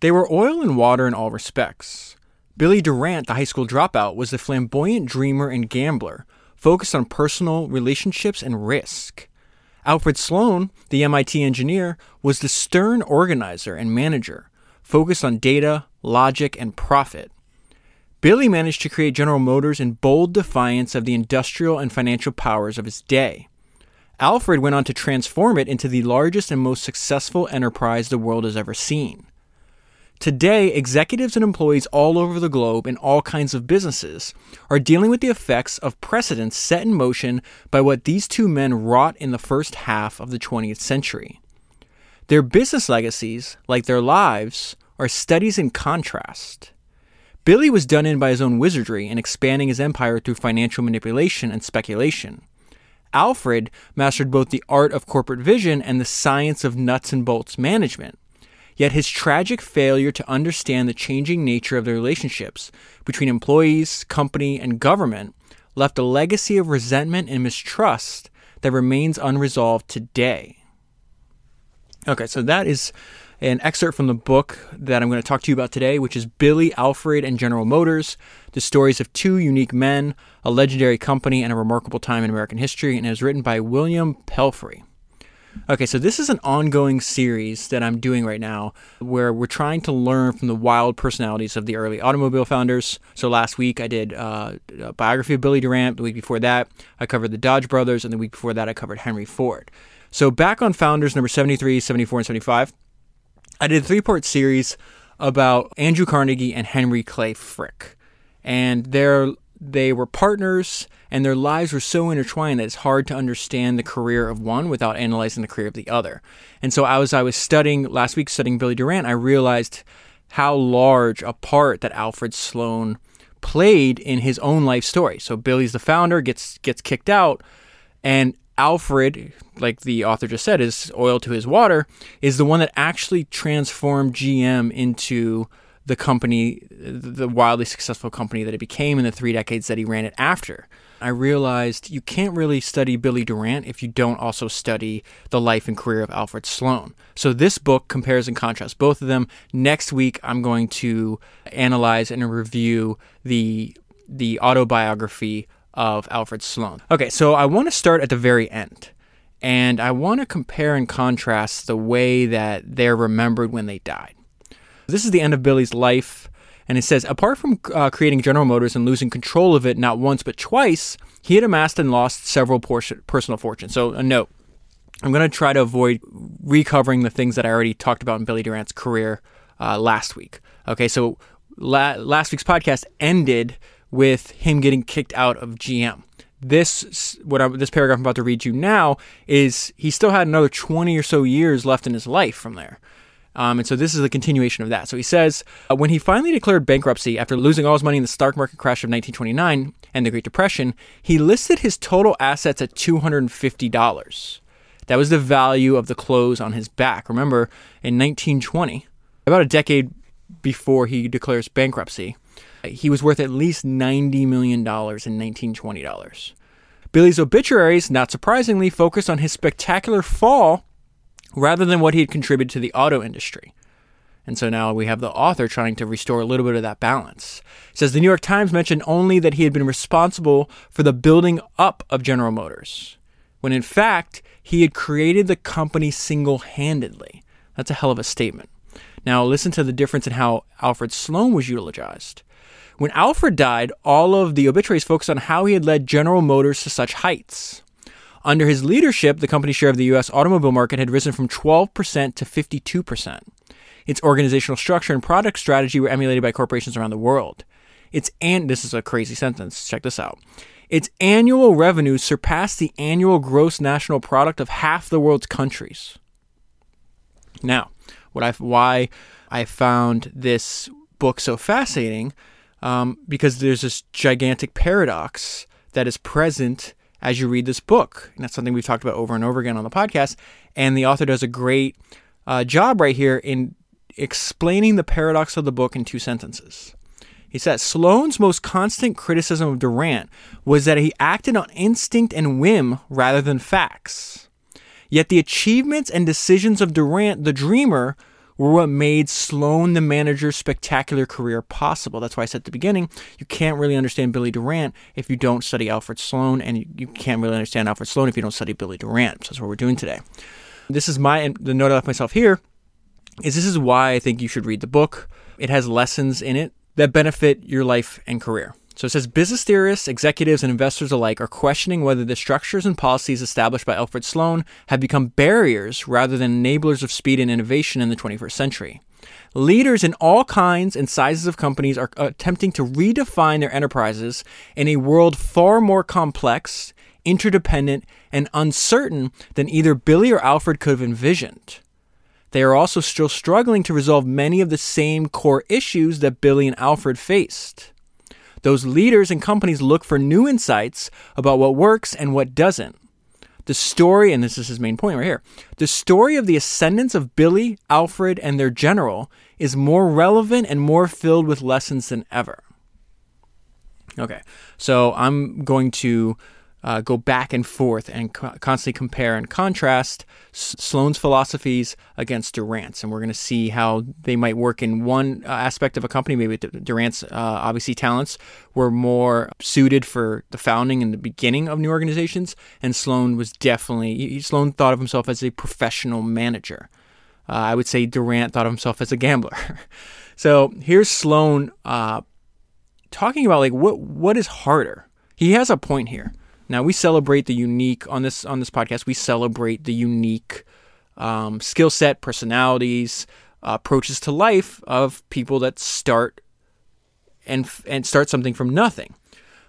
They were oil and water in all respects. Billy Durant, the high school dropout, was the flamboyant dreamer and gambler, focused on personal relationships and risk. Alfred Sloan, the MIT engineer, was the stern organizer and manager, focused on data, logic, and profit. Billy managed to create General Motors in bold defiance of the industrial and financial powers of his day. Alfred went on to transform it into the largest and most successful enterprise the world has ever seen. Today, executives and employees all over the globe in all kinds of businesses are dealing with the effects of precedents set in motion by what these two men wrought in the first half of the 20th century. Their business legacies, like their lives, are studies in contrast. Billy was done in by his own wizardry in expanding his empire through financial manipulation and speculation. Alfred mastered both the art of corporate vision and the science of nuts and bolts management. Yet his tragic failure to understand the changing nature of the relationships between employees, company, and government left a legacy of resentment and mistrust that remains unresolved today. Okay, so that is an excerpt from the book that I'm going to talk to you about today, which is Billy, Alfred, and General Motors The Stories of Two Unique Men, a Legendary Company, and a Remarkable Time in American History, and was written by William Pelfrey. Okay, so this is an ongoing series that I'm doing right now where we're trying to learn from the wild personalities of the early automobile founders. So last week I did uh, a biography of Billy Durant. The week before that, I covered the Dodge brothers. And the week before that, I covered Henry Ford. So back on founders number 73, 74, and 75, I did a three part series about Andrew Carnegie and Henry Clay Frick. And they're they were partners and their lives were so intertwined that it's hard to understand the career of one without analyzing the career of the other. And so as I was studying last week studying Billy Durant, I realized how large a part that Alfred Sloan played in his own life story. So Billy's the founder, gets gets kicked out, and Alfred, like the author just said, is oil to his water, is the one that actually transformed GM into the company, the wildly successful company that it became in the three decades that he ran it after. I realized you can't really study Billy Durant if you don't also study the life and career of Alfred Sloan. So this book compares and contrasts both of them. Next week, I'm going to analyze and review the the autobiography of Alfred Sloan. Okay, so I want to start at the very end. And I want to compare and contrast the way that they're remembered when they died. This is the end of Billy's life. And it says, apart from uh, creating General Motors and losing control of it not once but twice, he had amassed and lost several personal fortunes. So, a note I'm going to try to avoid recovering the things that I already talked about in Billy Durant's career uh, last week. Okay, so la- last week's podcast ended with him getting kicked out of GM. This what I, this paragraph I'm about to read you now is he still had another 20 or so years left in his life from there. Um, and so this is the continuation of that. So he says, uh, when he finally declared bankruptcy after losing all his money in the stock market crash of 1929 and the Great Depression, he listed his total assets at $250. That was the value of the clothes on his back. Remember, in 1920, about a decade before he declares bankruptcy, he was worth at least $90 million in 1920 dollars. Billy's obituaries, not surprisingly, focused on his spectacular fall rather than what he had contributed to the auto industry. And so now we have the author trying to restore a little bit of that balance. It says the New York Times mentioned only that he had been responsible for the building up of General Motors, when in fact he had created the company single handedly. That's a hell of a statement. Now listen to the difference in how Alfred Sloan was eulogized. When Alfred died, all of the obituaries focused on how he had led General Motors to such heights. Under his leadership, the company's share of the U.S. automobile market had risen from 12% to 52%. Its organizational structure and product strategy were emulated by corporations around the world. Its and this is a crazy sentence. Check this out. Its annual revenues surpassed the annual gross national product of half the world's countries. Now, what I why I found this book so fascinating um, because there's this gigantic paradox that is present as you read this book. And that's something we've talked about over and over again on the podcast. And the author does a great uh, job right here in explaining the paradox of the book in two sentences. He says Sloan's most constant criticism of Durant was that he acted on instinct and whim rather than facts. Yet the achievements and decisions of Durant, the dreamer, were what made Sloan the manager's spectacular career possible. That's why I said at the beginning, you can't really understand Billy Durant if you don't study Alfred Sloan, and you, can't really understand Alfred Sloan if you don't study Billy Durant. So that's what we're doing today. This is my the note I left myself here is this is why I think you should read the book. It has lessons in it that benefit your life and career. So it says business theorists, executives, and investors alike are questioning whether the structures and policies established by Alfred Sloan have become barriers rather than enablers of speed and innovation in the 21st century. Leaders in all kinds and sizes of companies are attempting to redefine their enterprises in a world far more complex, interdependent, and uncertain than either Billy or Alfred could have envisioned. They are also still struggling to resolve many of the same core issues that Billy and Alfred faced. Those leaders and companies look for new insights about what works and what doesn't. The story, and this is his main point right here the story of the ascendance of Billy, Alfred, and their general is more relevant and more filled with lessons than ever. Okay, so I'm going to uh, go back and forth and co- constantly compare and contrast S- Sloan's philosophies against Durant's. And we're going to see how they might work in one uh, aspect of a company. Maybe Durant's, uh, obviously, talents were more suited for the founding and the beginning of new organizations. And Sloan was definitely, Sloan thought of himself as a professional manager. Uh, I would say Durant thought of himself as a gambler. so here's Sloan uh, talking about like what what is harder. He has a point here. Now we celebrate the unique on this on this podcast. We celebrate the unique um, skill set, personalities, uh, approaches to life of people that start and and start something from nothing.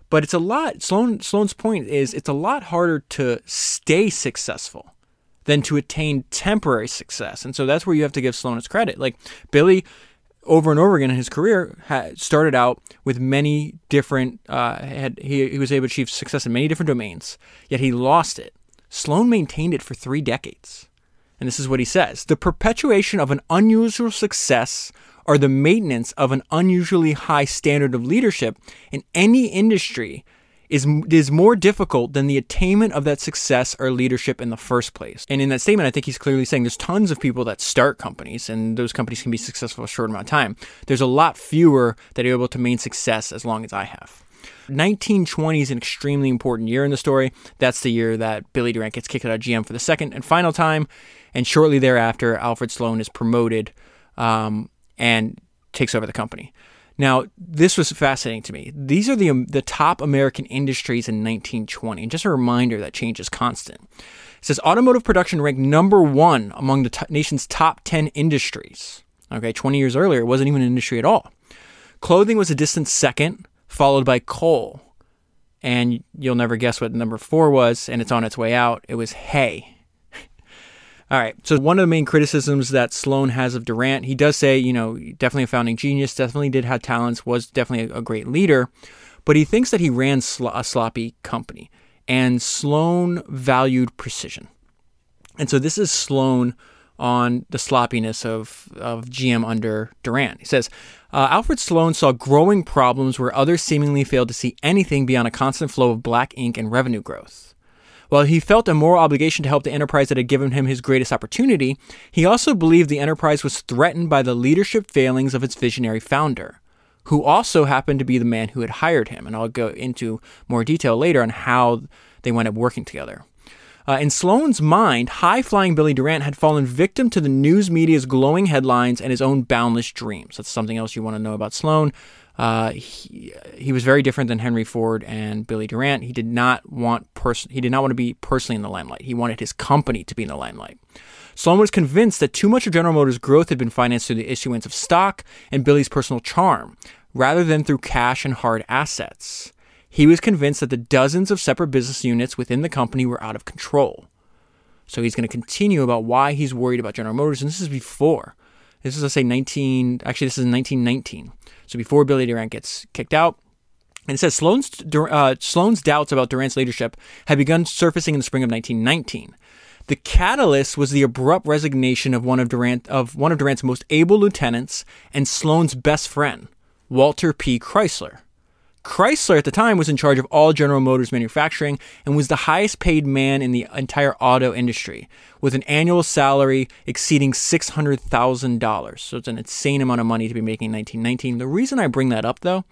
But it's a lot. Sloan Sloan's point is it's a lot harder to stay successful than to attain temporary success, and so that's where you have to give Sloan his credit. Like Billy over and over again in his career started out with many different uh, had he, he was able to achieve success in many different domains yet he lost it. Sloan maintained it for three decades. And this is what he says the perpetuation of an unusual success or the maintenance of an unusually high standard of leadership in any industry is is more difficult than the attainment of that success or leadership in the first place. And in that statement, I think he's clearly saying there's tons of people that start companies, and those companies can be successful a short amount of time. There's a lot fewer that are able to maintain success as long as I have. 1920 is an extremely important year in the story. That's the year that Billy Durant gets kicked out of GM for the second and final time, and shortly thereafter, Alfred Sloan is promoted um, and takes over the company. Now, this was fascinating to me. These are the um, the top American industries in 1920. And just a reminder that change is constant. It says automotive production ranked number one among the t- nation's top 10 industries. Okay, 20 years earlier, it wasn't even an industry at all. Clothing was a distant second, followed by coal. And you'll never guess what number four was, and it's on its way out. It was hay. All right. So one of the main criticisms that Sloan has of Durant, he does say, you know, definitely a founding genius, definitely did have talents, was definitely a, great leader, but he thinks that he ran sl- a sloppy company, and Sloan valued precision. And so this is Sloan on the sloppiness of, of GM under Durant. He says, uh, Alfred Sloan saw growing problems where others seemingly failed to see anything beyond a constant flow of black ink and revenue growth. While he felt a moral obligation to help the enterprise that had given him his greatest opportunity, he also believed the enterprise was threatened by the leadership failings of its visionary founder, who also happened to be the man who had hired him. And I'll go into more detail later on how they went up working together. Uh, in Sloan's mind, high flying Billy Durant had fallen victim to the news media's glowing headlines and his own boundless dreams. That's something else you want to know about Sloan. Uh, he, he was very different than Henry Ford and Billy Durant. He did not want person he did not want to be personally in the limelight. He wanted his company to be in the limelight. Sloan was convinced that too much of General Motors' growth had been financed through the issuance of stock and Billy's personal charm, rather than through cash and hard assets. He was convinced that the dozens of separate business units within the company were out of control. So he's going to continue about why he's worried about General Motors, and this is before. This is, let's say, 19, actually, this is 1919. So before Billy Durant gets kicked out, and it says Sloan's, uh, Sloan's doubts about Durant's leadership had begun surfacing in the spring of 1919. The catalyst was the abrupt resignation of one of Durant of one of Durant's most able lieutenants and Sloan's best friend, Walter P. Chrysler. Chrysler at the time was in charge of all General Motors manufacturing and was the highest paid man in the entire auto industry, with an annual salary exceeding $600,000. So it's an insane amount of money to be making in 1919. The reason I bring that up, though,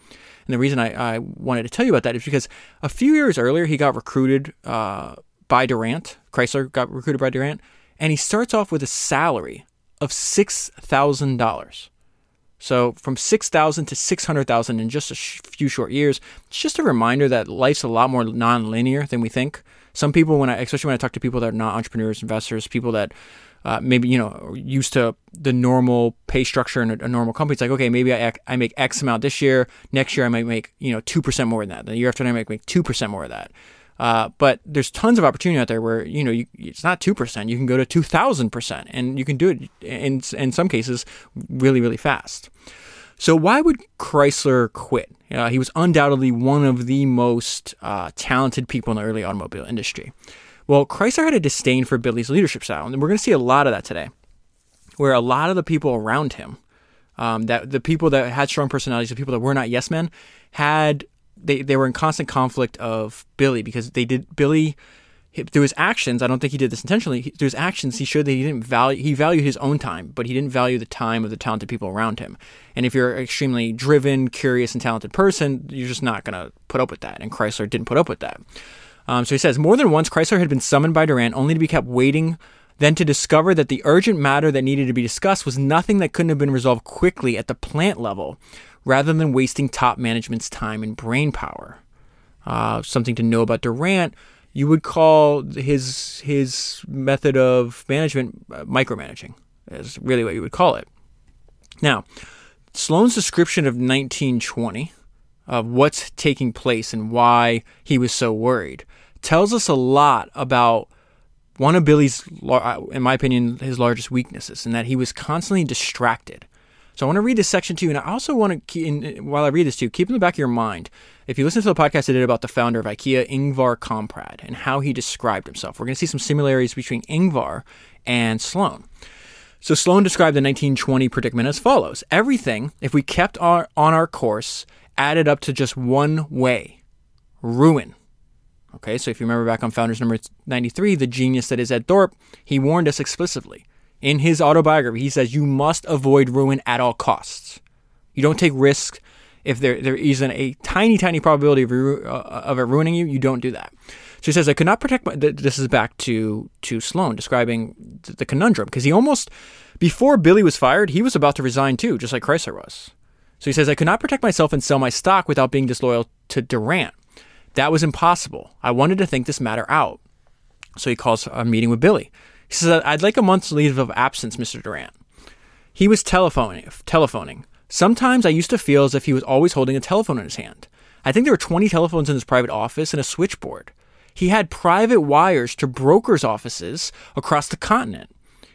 and the reason I, I wanted to tell you about that is because a few years earlier, he got recruited uh, by Durant. Chrysler got recruited by Durant, and he starts off with a salary of $6,000. So from 6,000 to 600,000 in just a sh- few short years. It's just a reminder that life's a lot more non-linear than we think. Some people, when I, especially when I talk to people that are not entrepreneurs, investors, people that uh, maybe you know used to the normal pay structure in a, a, normal company. It's like okay, maybe I, I make X amount this year. Next year I might make you know two percent more than that. The year after that I might make two percent more of that. Uh, but there's tons of opportunity out there where you know you, it's not two percent. You can go to two thousand percent, and you can do it in in some cases really really fast. So why would Chrysler quit? Uh, he was undoubtedly one of the most uh, talented people in the early automobile industry. Well, Chrysler had a disdain for Billy's leadership style, and we're going to see a lot of that today, where a lot of the people around him, um, that the people that had strong personalities, the people that were not yes men, had they, they were in constant conflict of Billy because they did Billy through his actions. I don't think he did this intentionally. Through his actions, he showed that he didn't value he valued his own time, but he didn't value the time of the talented people around him. And if you're an extremely driven, curious, and talented person, you're just not gonna put up with that. And Chrysler didn't put up with that. Um, so he says more than once Chrysler had been summoned by Durant, only to be kept waiting. Then to discover that the urgent matter that needed to be discussed was nothing that couldn't have been resolved quickly at the plant level, rather than wasting top management's time and brain power. Uh, something to know about Durant, you would call his his method of management uh, micromanaging. Is really what you would call it. Now, Sloan's description of 1920 of what's taking place and why he was so worried tells us a lot about one of Billy's, uh, in my opinion, his largest weaknesses, and that he was constantly distracted. So I want to read this section to you, and I also want to, in, while I read this to you, keep in the back of your mind. If you listen to the podcast I did about the founder of IKEA, Ingvar Kamprad, and how he described himself, we're going to see some similarities between Ingvar and Sloan. So Sloan described the 1920 predicament as follows: Everything, if we kept our, on our course, added up to just one way: ruin. Okay, so if you remember back on Founders number 93, the genius that is Ed Thorp, he warned us explicitly. In his autobiography, he says you must avoid ruin at all costs. You don't take risks if there there isn't a tiny tiny probability of, uh, of it ruining you. You don't do that. So he says I could not protect my. This is back to to Sloan describing the conundrum because he almost before Billy was fired, he was about to resign too, just like Chrysler was. So he says I could not protect myself and sell my stock without being disloyal to Durant. That was impossible. I wanted to think this matter out. So he calls a meeting with Billy. He says, I'd like a month's leave of absence, Mr. Durant. He was telephoning, telephoning. Sometimes I used to feel as if he was always holding a telephone in his hand. I think there were 20 telephones in his private office and a switchboard. He had private wires to brokers' offices across the continent.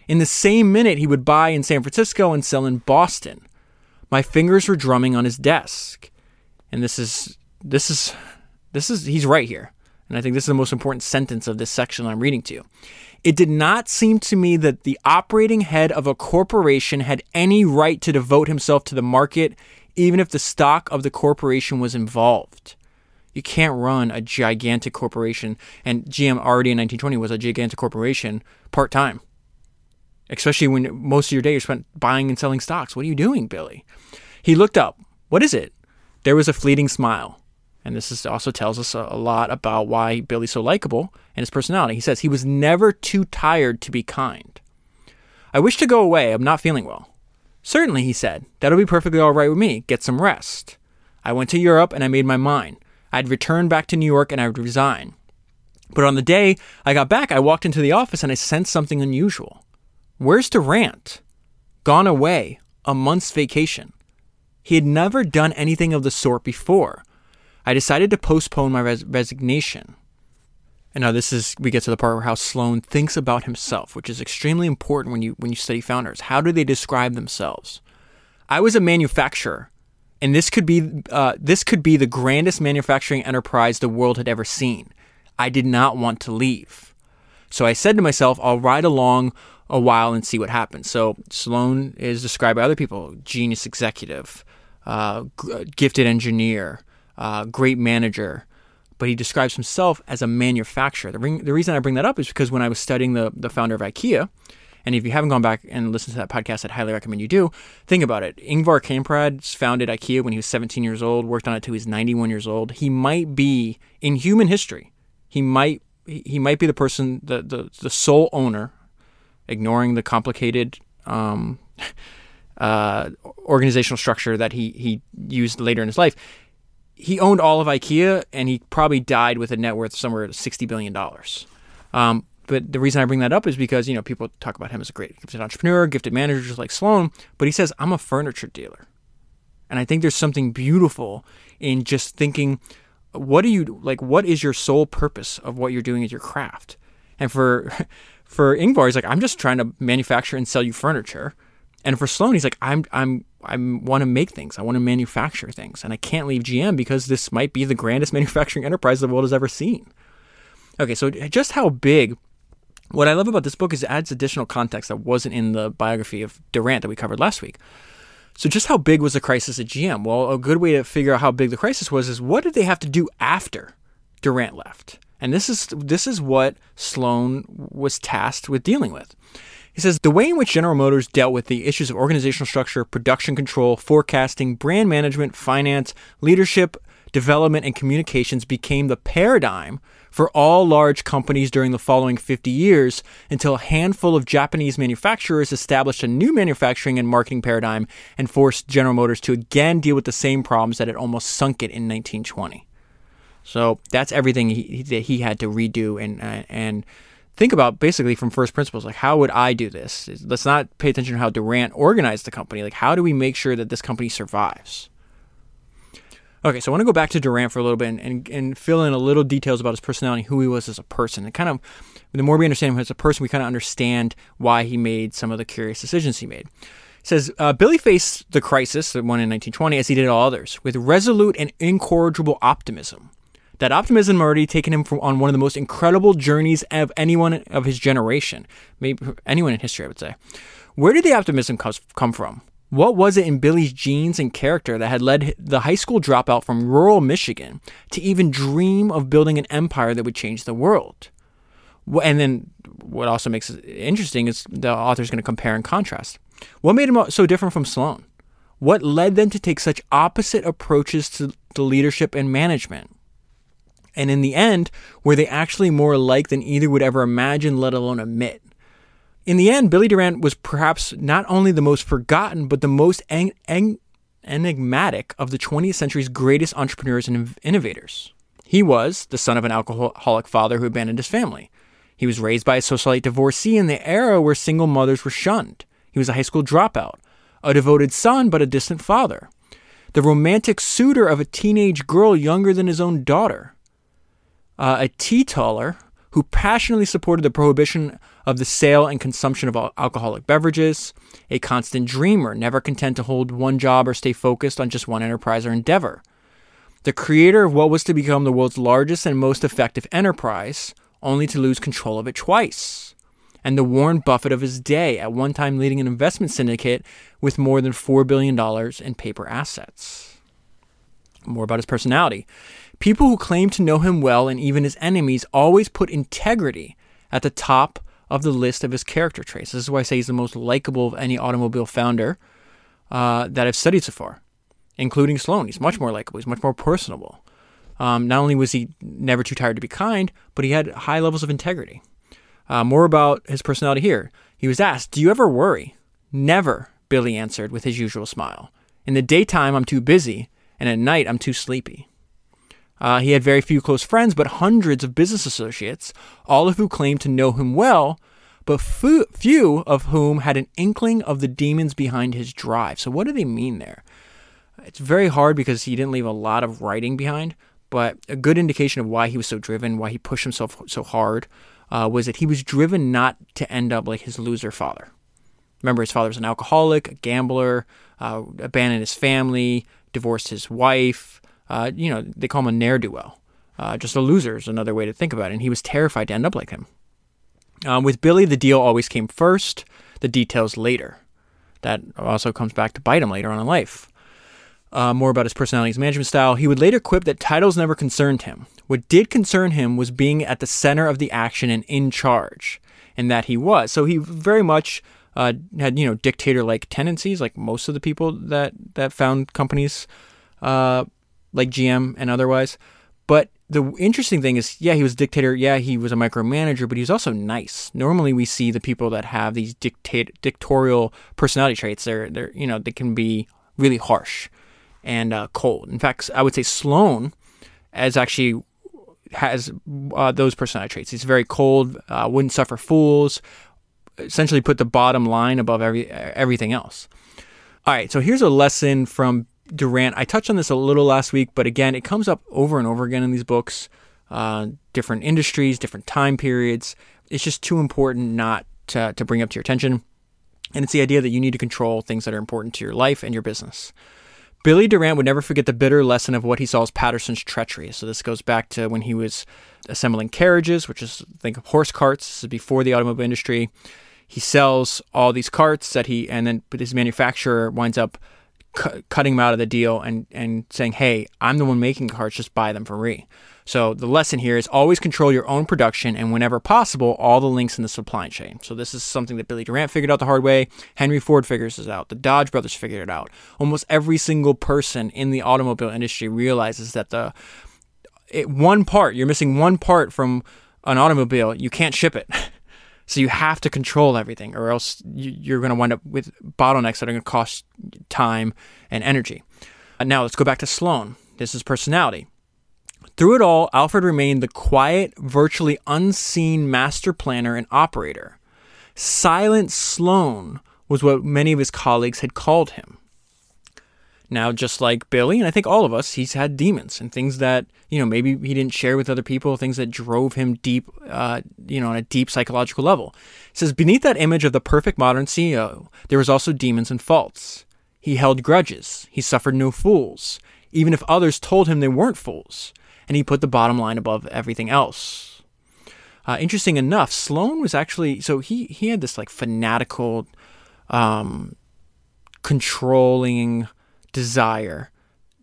In the same minute, he would buy in San Francisco and sell in Boston. My fingers were drumming on his desk. And this is, this is, this is, he's right here. And I think this is the most important sentence of this section I'm reading to you. It did not seem to me that the operating head of a corporation had any right to devote himself to the market, even if the stock of the corporation was involved. You can't run a gigantic corporation, and GM already in 1920 was a gigantic corporation part time. Especially when most of your day is spent buying and selling stocks. What are you doing, Billy? He looked up. What is it? There was a fleeting smile. And this is, also tells us a, a lot about why Billy's so likable and his personality. He says he was never too tired to be kind. I wish to go away. I'm not feeling well. Certainly, he said. That'll be perfectly all right with me. Get some rest. I went to Europe and I made my mind. I'd return back to New York and I would resign. But on the day I got back, I walked into the office and I sensed something unusual. Where's Durant? Gone away. A month's vacation. He had never done anything of the sort before. I decided to postpone my res- resignation. And now this is we get to the part where how Sloan thinks about himself, which is extremely important when you when you study founders. How do they describe themselves? I was a manufacturer, and this could be uh, this could be the grandest manufacturing enterprise the world had ever seen. I did not want to leave, so I said to myself, "I'll ride along a while and see what happens." So Sloan is described by other people: genius executive, uh, g- gifted engineer, uh, great manager, but he describes himself as a manufacturer. The, the reason I bring that up is because when I was studying the, the founder of IKEA, and if you haven't gone back and listened to that podcast, I'd highly recommend you do. Think about it. Ingvar Kamprad founded IKEA when he was 17 years old, worked on it till he was 91 years old. He might be in human history. He might he might be the person, the the, the sole owner, ignoring the complicated um, uh, organizational structure that he he used later in his life. He owned all of IKEA, and he probably died with a net worth somewhere at sixty billion dollars. Um, but the reason I bring that up is because you know people talk about him as a great gifted entrepreneur, gifted manager, just like Sloan. But he says I'm a furniture dealer, and I think there's something beautiful in just thinking, what do you like? What is your sole purpose of what you're doing as your craft? And for for Ingvar, he's like, I'm just trying to manufacture and sell you furniture. And for Sloan, he's like, I'm I'm I want to make things. I want to manufacture things, and I can't leave GM because this might be the grandest manufacturing enterprise the world has ever seen. Okay, so just how big. What I love about this book is it adds additional context that wasn't in the biography of Durant that we covered last week. So just how big was the crisis at GM? Well, a good way to figure out how big the crisis was is what did they have to do after Durant left? And this is this is what Sloan was tasked with dealing with. He says the way in which General Motors dealt with the issues of organizational structure, production control, forecasting, brand management, finance, leadership, development, and communications became the paradigm for all large companies during the following 50 years until a handful of Japanese manufacturers established a new manufacturing and marketing paradigm and forced General Motors to again deal with the same problems that had almost sunk it in 1920. So that's everything he, that he had to redo and uh, and think about basically from first principles like how would I do this? Let's not pay attention to how Durant organized the company. Like how do we make sure that this company survives? Okay, so I want to go back to Durant for a little bit and, and, and fill in a little details about his personality, who he was as a person. And kind of, the more we understand him as a person, we kind of understand why he made some of the curious decisions he made. He says uh, Billy faced the crisis, the one in 1920, as he did all others, with resolute and incorrigible optimism. That optimism already taken him from, on one of the most incredible journeys of anyone of his generation, maybe anyone in history, I would say. Where did the optimism come from? What was it in Billy's genes and character that had led the high school dropout from rural Michigan to even dream of building an empire that would change the world? And then what also makes it interesting is the author's going to compare and contrast. What made him so different from Sloan? What led them to take such opposite approaches to the leadership and management? And in the end, were they actually more alike than either would ever imagine, let alone admit? In the end, Billy Durant was perhaps not only the most forgotten, but the most en- en- enigmatic of the 20th century's greatest entrepreneurs and innovators. He was the son of an alcoholic father who abandoned his family. He was raised by a socialite divorcee in the era where single mothers were shunned. He was a high school dropout, a devoted son, but a distant father, the romantic suitor of a teenage girl younger than his own daughter uh, a teetotaler who passionately supported the prohibition of the sale and consumption of alcoholic beverages, a constant dreamer, never content to hold one job or stay focused on just one enterprise or endeavor, the creator of what was to become the world's largest and most effective enterprise, only to lose control of it twice, and the Warren Buffett of his day, at one time leading an investment syndicate with more than $4 billion in paper assets. More about his personality. People who claim to know him well and even his enemies always put integrity at the top of the list of his character traits. This is why I say he's the most likable of any automobile founder uh, that I've studied so far, including Sloan. He's much more likable, he's much more personable. Um, not only was he never too tired to be kind, but he had high levels of integrity. Uh, more about his personality here. He was asked, Do you ever worry? Never, Billy answered with his usual smile. In the daytime, I'm too busy, and at night, I'm too sleepy. Uh, he had very few close friends, but hundreds of business associates, all of who claimed to know him well, but few, of whom had an inkling of the demons behind his drive. So, what do they mean there? It's very hard because he didn't leave a lot of writing behind, but a good indication of why he was so driven, why he pushed himself so hard, uh, was that he was driven not to end up like his loser father. Remember, his father was an alcoholic, a gambler, uh, abandoned his family, divorced his wife, uh, you know, they call him a ne'er do well. Uh, just a loser is another way to think about it. And he was terrified to end up like him. Um, with Billy, the deal always came first, the details later. That also comes back to bite him later on in life. uh, more about his personality, his management style. He would later quip that titles never concerned him. What did concern him was being at the center of the action and in charge, and that he was. So he very much uh, had you know dictator-like tendencies, like most of the people that that found companies uh, like GM and otherwise. But the interesting thing is, yeah, he was a dictator. Yeah, he was a micromanager, but he was also nice. Normally, we see the people that have these dictate dictatorial personality traits. They're they're you know they can be really harsh and uh, cold. In fact, I would say Sloan as actually has uh, those personality traits. He's very cold, uh, wouldn't suffer fools, essentially put the bottom line above every everything else. All right, so here's a lesson from Durant. I touched on this a little last week, but again, it comes up over and over again in these books. Uh, different industries, different time periods. It's just too important not to, to bring up to your attention. And it's the idea that you need to control things that are important to your life and your business. Billy Durant would never forget the bitter lesson of what he saw as Paterson's treachery. So this goes back to when he was assembling carriages, which is think of horse carts. This is before the automobile industry. He sells all these carts that he, and then his manufacturer winds up cu- cutting them out of the deal and and saying, "Hey, I'm the one making carts. Just buy them from me." So the lesson here is always control your own production and whenever possible, all the links in the supply chain. So this is something that Billy Durant figured out the hard way. Henry Ford figures this out. The Dodge brothers figured it out. Almost every single person in the automobile industry realizes that the it, one part, you're missing one part from an automobile, you can't ship it. So you have to control everything, or else you're going to wind up with bottlenecks that are going to cost time and energy. Uh, now let's go back to Sloan. This is personality. Through it all, Alfred remained the quiet, virtually unseen master planner and operator. Silent Sloan was what many of his colleagues had called him. Now, just like Billy, and I think all of us, he's had demons and things that, you know, maybe he didn't share with other people, things that drove him deep, uh, you know, on a deep psychological level. It says, beneath that image of the perfect modern CEO, there was also demons and faults. He held grudges. He suffered no fools, even if others told him they weren't fools and he put the bottom line above everything else. Uh, interesting enough, Sloan was actually so he he had this like fanatical, um, controlling desire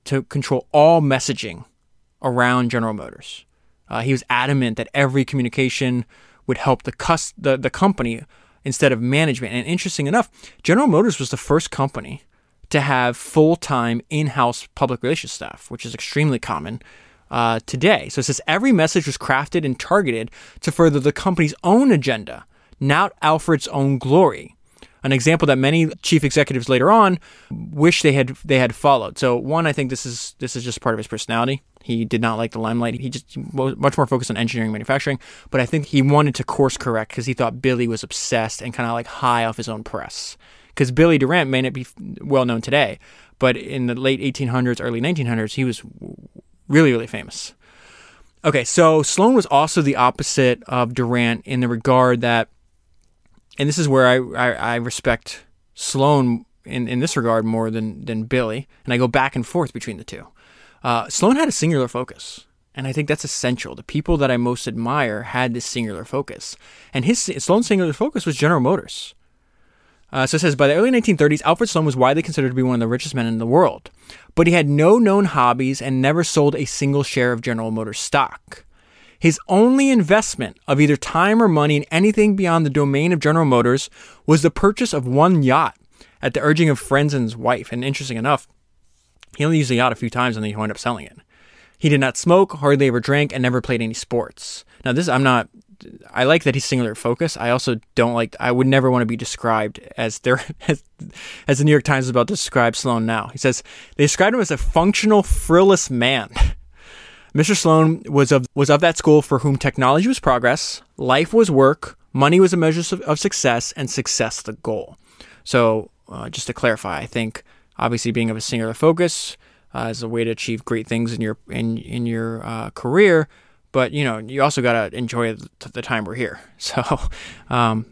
to control all messaging around General Motors. Uh, he was adamant that every communication would help the, cus- the the company instead of management. And interesting enough, General Motors was the first company to have full time in house public relations staff, which is extremely common uh, today. So it says every message was crafted and targeted to further the company's own agenda, not Alfred's own glory. An example that many chief executives later on wish they had they had followed. So one, I think this is this is just part of his personality. He did not like the limelight. He just was much more focused on engineering manufacturing. But I think he wanted to course correct because he thought Billy was obsessed and kind of like high off his own press. Because Billy Durant may not be well known today, but in the late 1800s, early 1900s, he was really, really famous. Okay, so Sloan was also the opposite of Durant in the regard that, and this is where I, I, I respect Sloan in, in this regard more than, than Billy, and I go back and forth between the two. Uh, Sloan had a singular focus, and I think that's essential. The people that I most admire had this singular focus, and his Sloan's singular focus was General Motors. Uh, so it says by the early 1930s, Alfred Sloan was widely considered to be one of the richest men in the world, but he had no known hobbies and never sold a single share of General Motors stock. His only investment of either time or money in anything beyond the domain of General Motors was the purchase of one yacht at the urging of friends and his wife. And interesting enough, he only used the yacht a few times and then he wound up selling it. He did not smoke, hardly ever drank, and never played any sports. Now, this I'm not I like that he's singular focus. I also don't like. I would never want to be described as there as, as the New York Times is about to describe Sloan now. He says they described him as a functional, frivolous man. Mr. Sloan was of was of that school for whom technology was progress, life was work, money was a measure of, success, and success the goal. So, uh, just to clarify, I think obviously being of a singular focus uh, is a way to achieve great things in your in in your uh, career but you know you also got to enjoy the time we're here. So um,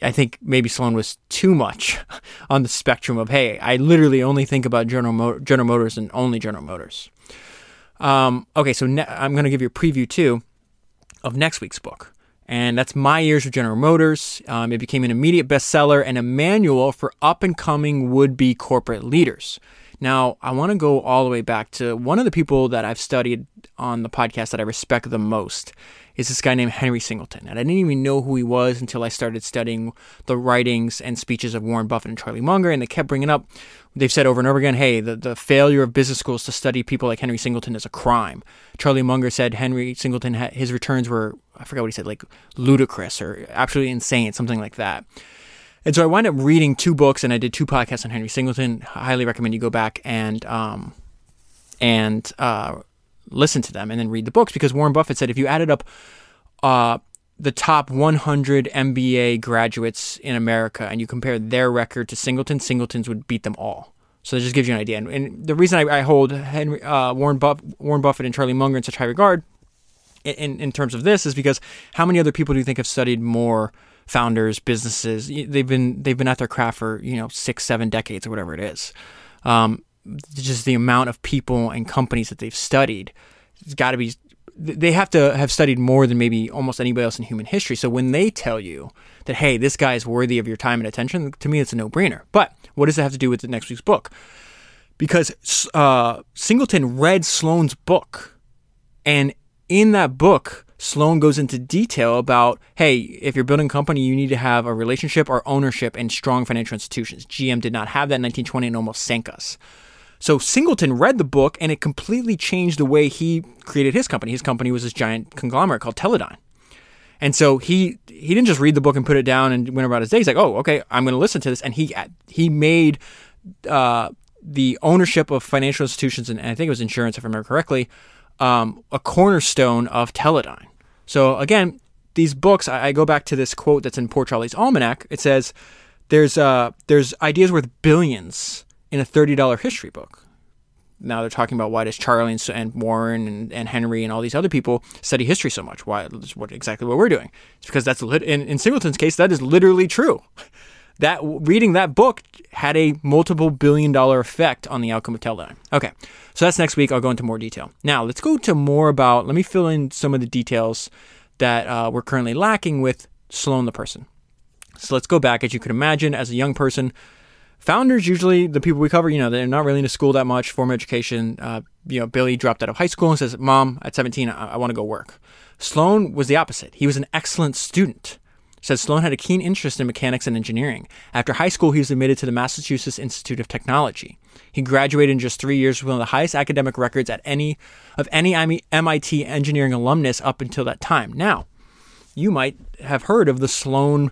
I think maybe Sloan was too much on the spectrum of hey, I literally only think about General Mo- General Motors and only General Motors. Um, okay, so ne- I'm going to give you a preview too of next week's book. And that's My Years with General Motors. Um, it became an immediate bestseller and a manual for up and coming would be corporate leaders. Now, I want to go all the way back to one of the people that I've studied on the podcast that I respect the most is this guy named Henry Singleton. And I didn't even know who he was until I started studying the writings and speeches of Warren Buffett and Charlie Munger. And they kept bringing up, they've said over and over again, hey, the, the failure of business schools to study people like Henry Singleton is a crime. Charlie Munger said Henry Singleton, his returns were, I forgot what he said, like ludicrous or absolutely insane, something like that. And so I wind up reading two books, and I did two podcasts on Henry Singleton. Highly recommend you go back and um, and uh, listen to them, and then read the books because Warren Buffett said if you added up uh, the top 100 MBA graduates in America and you compare their record to Singleton, Singleton's would beat them all. So that just gives you an idea. And, and the reason I, I hold Henry, uh, Warren, Buff, Warren Buffett and Charlie Munger in such high regard in, in terms of this is because how many other people do you think have studied more founders, businesses? They've been they've been at their craft for you know six, seven decades or whatever it is. Um, just the amount of people and companies that they've studied, it's got to be. They have to have studied more than maybe almost anybody else in human history. So when they tell you that, hey, this guy is worthy of your time and attention, to me, it's a no brainer. But what does that have to do with the next week's book? Because uh, Singleton read Sloan's book, and in that book, Sloan goes into detail about hey, if you're building a company, you need to have a relationship or ownership in strong financial institutions. GM did not have that in 1920 and almost sank us. So Singleton read the book and it completely changed the way he created his company. His company was this giant conglomerate called Teledyne. And so he he didn't just read the book and put it down and went about his day. He's like, oh, okay, I'm going to listen to this. And he he made uh, the ownership of financial institutions and I think it was insurance, if I remember correctly, um, a cornerstone of Teledyne. So again, these books, I, I, go back to this quote that's in Poor Charlie's Almanac. It says, "There's uh, there's ideas worth billions in a thirty dollar history book." Now they're talking about why does Charlie and, and Warren and, and, Henry and all these other people study history so much? Why? What exactly what we're doing? It's because that's lit- in, in Singleton's case that is literally true. That reading that book had a multiple billion dollar effect on the outcome of Teledyne. Okay, so that's next week. I'll go into more detail. Now let's go to more about. Let me fill in some of the details that uh, we're currently lacking with Sloan the person. So let's go back. As you could imagine, as a young person, founders usually the people we cover you know they're not really into school that much formal education uh, you know billy dropped out of high school and says mom at 17 i, I want to go work sloan was the opposite he was an excellent student said sloan had a keen interest in mechanics and engineering after high school he was admitted to the massachusetts institute of technology he graduated in just three years with one of the highest academic records at any of any mit engineering alumnus up until that time now you might have heard of the sloan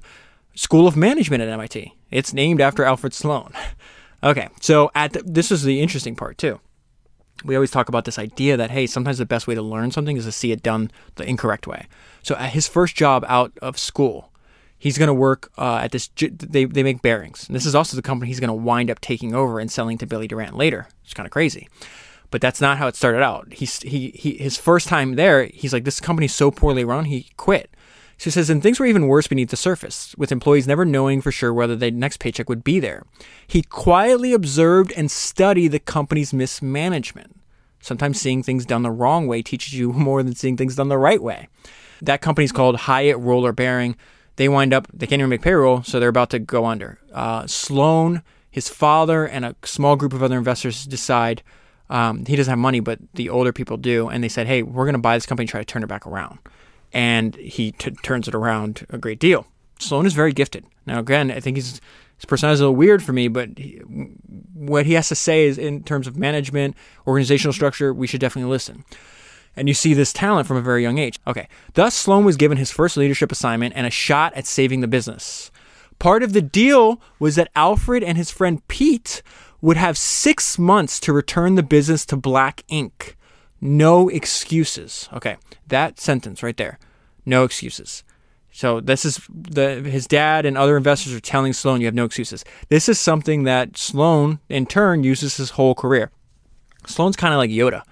School of Management at MIT. It's named after Alfred Sloan. okay, so at the, this is the interesting part too. We always talk about this idea that hey, sometimes the best way to learn something is to see it done the incorrect way. So at his first job out of school, he's going to work uh, at this. They they make bearings. And this is also the company he's going to wind up taking over and selling to Billy Durant later. It's kind of crazy. But that's not how it started out. He's he, he his first time there, he's like this company's so poorly run, he quit. She says, and things were even worse beneath the surface, with employees never knowing for sure whether their next paycheck would be there. He quietly observed and studied the company's mismanagement. Sometimes seeing things done the wrong way teaches you more than seeing things done the right way. That company's called Hyatt Roller Bearing. They wind up, they can't even make payroll, so they're about to go under. Uh, Sloan, his father, and a small group of other investors decide um, he doesn't have money, but the older people do. And they said, hey, we're going to buy this company try to turn it back around and he t- turns it around a great deal. Sloan is very gifted. Now, again, I think his his personality is a little weird for me, but he, what he has to say is in terms of management, organizational structure, we should definitely listen. And you see this talent from a very young age. Okay, thus Sloan was given his first leadership assignment and a shot at saving the business. Part of the deal was that Alfred and his friend Pete would have six months to return the business to Black Ink. No excuses. Okay, that sentence right there. No excuses. So this is the his dad and other investors are telling Sloan you have no excuses. This is something that Sloan in turn uses his whole career. Sloan's kind of like Yoda.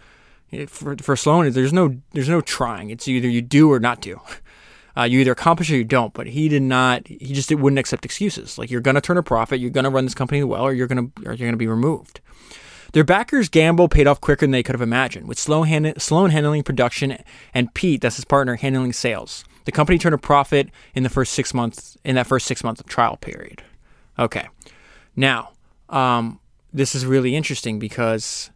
For, for Sloan, there's no there's no trying. It's either you do or not do. Uh, you either accomplish or you don't. But he did not. He just wouldn't accept excuses. Like you're to turn a profit, you're to run this company well, or you're to or you're to be removed. Their backers' gamble paid off quicker than they could have imagined, with Sloan, hand- Sloan handling production and Pete, that's his partner, handling sales. The company turned a profit in the first six months in that first six months of trial period. Okay, now um, this is really interesting because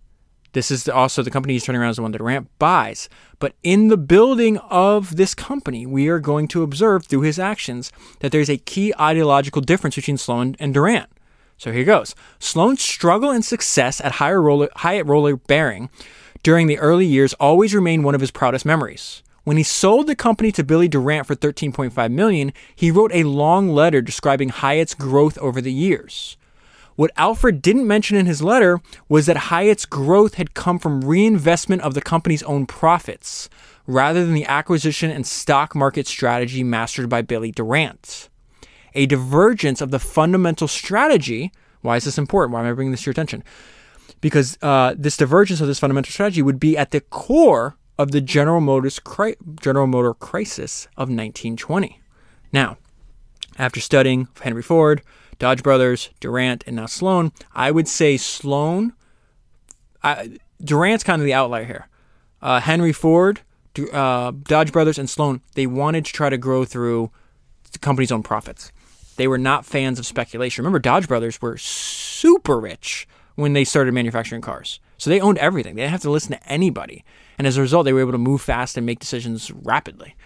this is also the company he's turning around is the one that Durant buys. But in the building of this company, we are going to observe through his actions that there's a key ideological difference between Sloan and Durant. So here goes. Sloan's struggle and success at Hyatt Roller, Hyatt Roller Bearing during the early years always remained one of his proudest memories. When he sold the company to Billy Durant for 13.5 million, he wrote a long letter describing Hyatt's growth over the years. What Alfred didn't mention in his letter was that Hyatt's growth had come from reinvestment of the company's own profits, rather than the acquisition and stock market strategy mastered by Billy Durant. A divergence of the fundamental strategy. Why is this important? Why am I bringing this to your attention? Because uh, this divergence of this fundamental strategy would be at the core of the General Motors cri- General Motor crisis of 1920. Now, after studying Henry Ford, Dodge Brothers, Durant, and now Sloan, I would say Sloan. I, Durant's kind of the outlier here. Uh, Henry Ford, uh, Dodge Brothers, and Sloan, they wanted to try to grow through the company's own profits. They were not fans of speculation. Remember, Dodge Brothers were super rich when they started manufacturing cars. So they owned everything. They didn't have to listen to anybody. And as a result, they were able to move fast and make decisions rapidly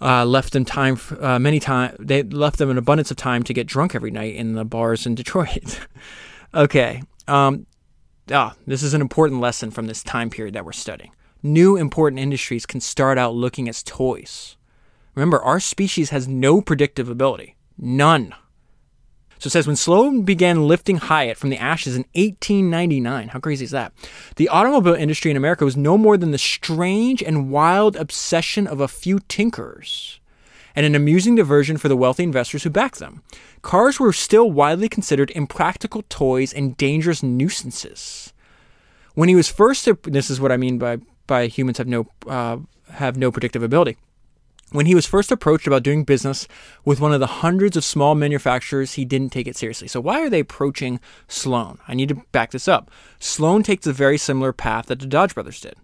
uh, left them time uh, many time they left them an abundance of time to get drunk every night in the bars in Detroit. okay, um, ah, this is an important lesson from this time period that we're studying. New important industries can start out looking as toys. Remember, our species has no predictive ability, none. So it says when Sloan began lifting Hyatt from the ashes in 1899, how crazy is that? The automobile industry in America was no more than the strange and wild obsession of a few tinkerers and an amusing diversion for the wealthy investors who backed them. Cars were still widely considered impractical toys and dangerous nuisances. When he was first, this is what I mean by by humans have no uh, have no predictive ability. When he was first approached about doing business with one of the hundreds of small manufacturers, he didn't take it seriously. So, why are they approaching Sloan? I need to back this up. Sloan takes a very similar path that the Dodge brothers did.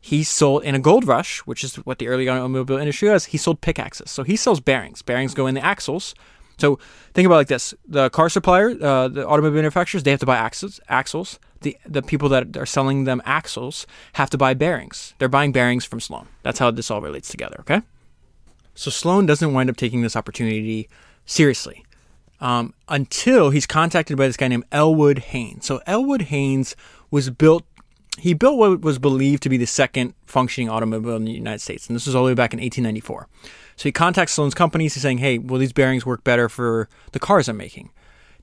He sold in a gold rush, which is what the early automobile industry was, he sold pickaxes. So, he sells bearings. Bearings go in the axles. So, think about like this the car supplier, uh, the automobile manufacturers, they have to buy axles. axles. The, the people that are selling them axles have to buy bearings. They're buying bearings from Sloan. That's how this all relates together, okay? So Sloan doesn't wind up taking this opportunity seriously um, until he's contacted by this guy named Elwood Haynes. So Elwood Haynes was built. He built what was believed to be the second functioning automobile in the United States, and this was all the way back in 1894. So he contacts Sloan's companies. He's saying, "Hey, will these bearings work better for the cars I'm making?"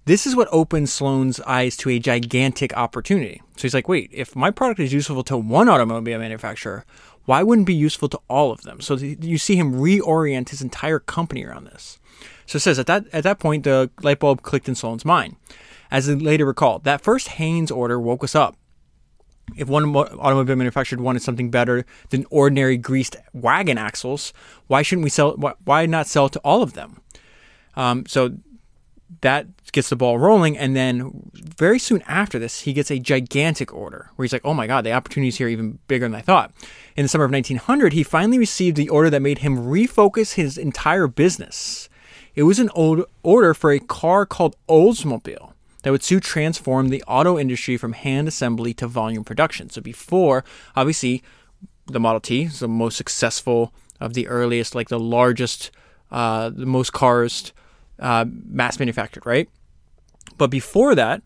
This is what opens Sloan's eyes to a gigantic opportunity. So he's like, wait, if my product is useful to one automobile manufacturer, why wouldn't be useful to all of them? So you see him reorient his entire company around this. So it says at that at that point the light bulb clicked in Sloan's mind. As he later recalled, that first Haynes order woke us up. If one automobile manufacturer wanted something better than ordinary greased wagon axles, why shouldn't we sell? Why not sell to all of them? Um, so that gets the ball rolling. And then very soon after this, he gets a gigantic order where he's like, oh my God, the opportunities here are even bigger than I thought. In the summer of 1900, he finally received the order that made him refocus his entire business. It was an old order for a car called Oldsmobile that would soon transform the auto industry from hand assembly to volume production. So before, obviously, the Model T is the most successful of the earliest, like the largest, uh, the most cars uh, mass manufactured, right? But before that,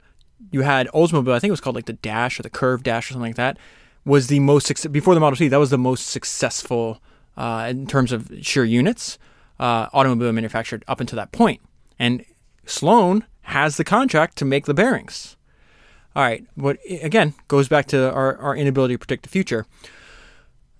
you had Oldsmobile. I think it was called like the Dash or the Curve Dash or something like that. Was the most before the Model T. That was the most successful uh, in terms of sheer units uh, automobile manufactured up until that point. And Sloan has the contract to make the bearings. All right, what again goes back to our, our inability to predict the future.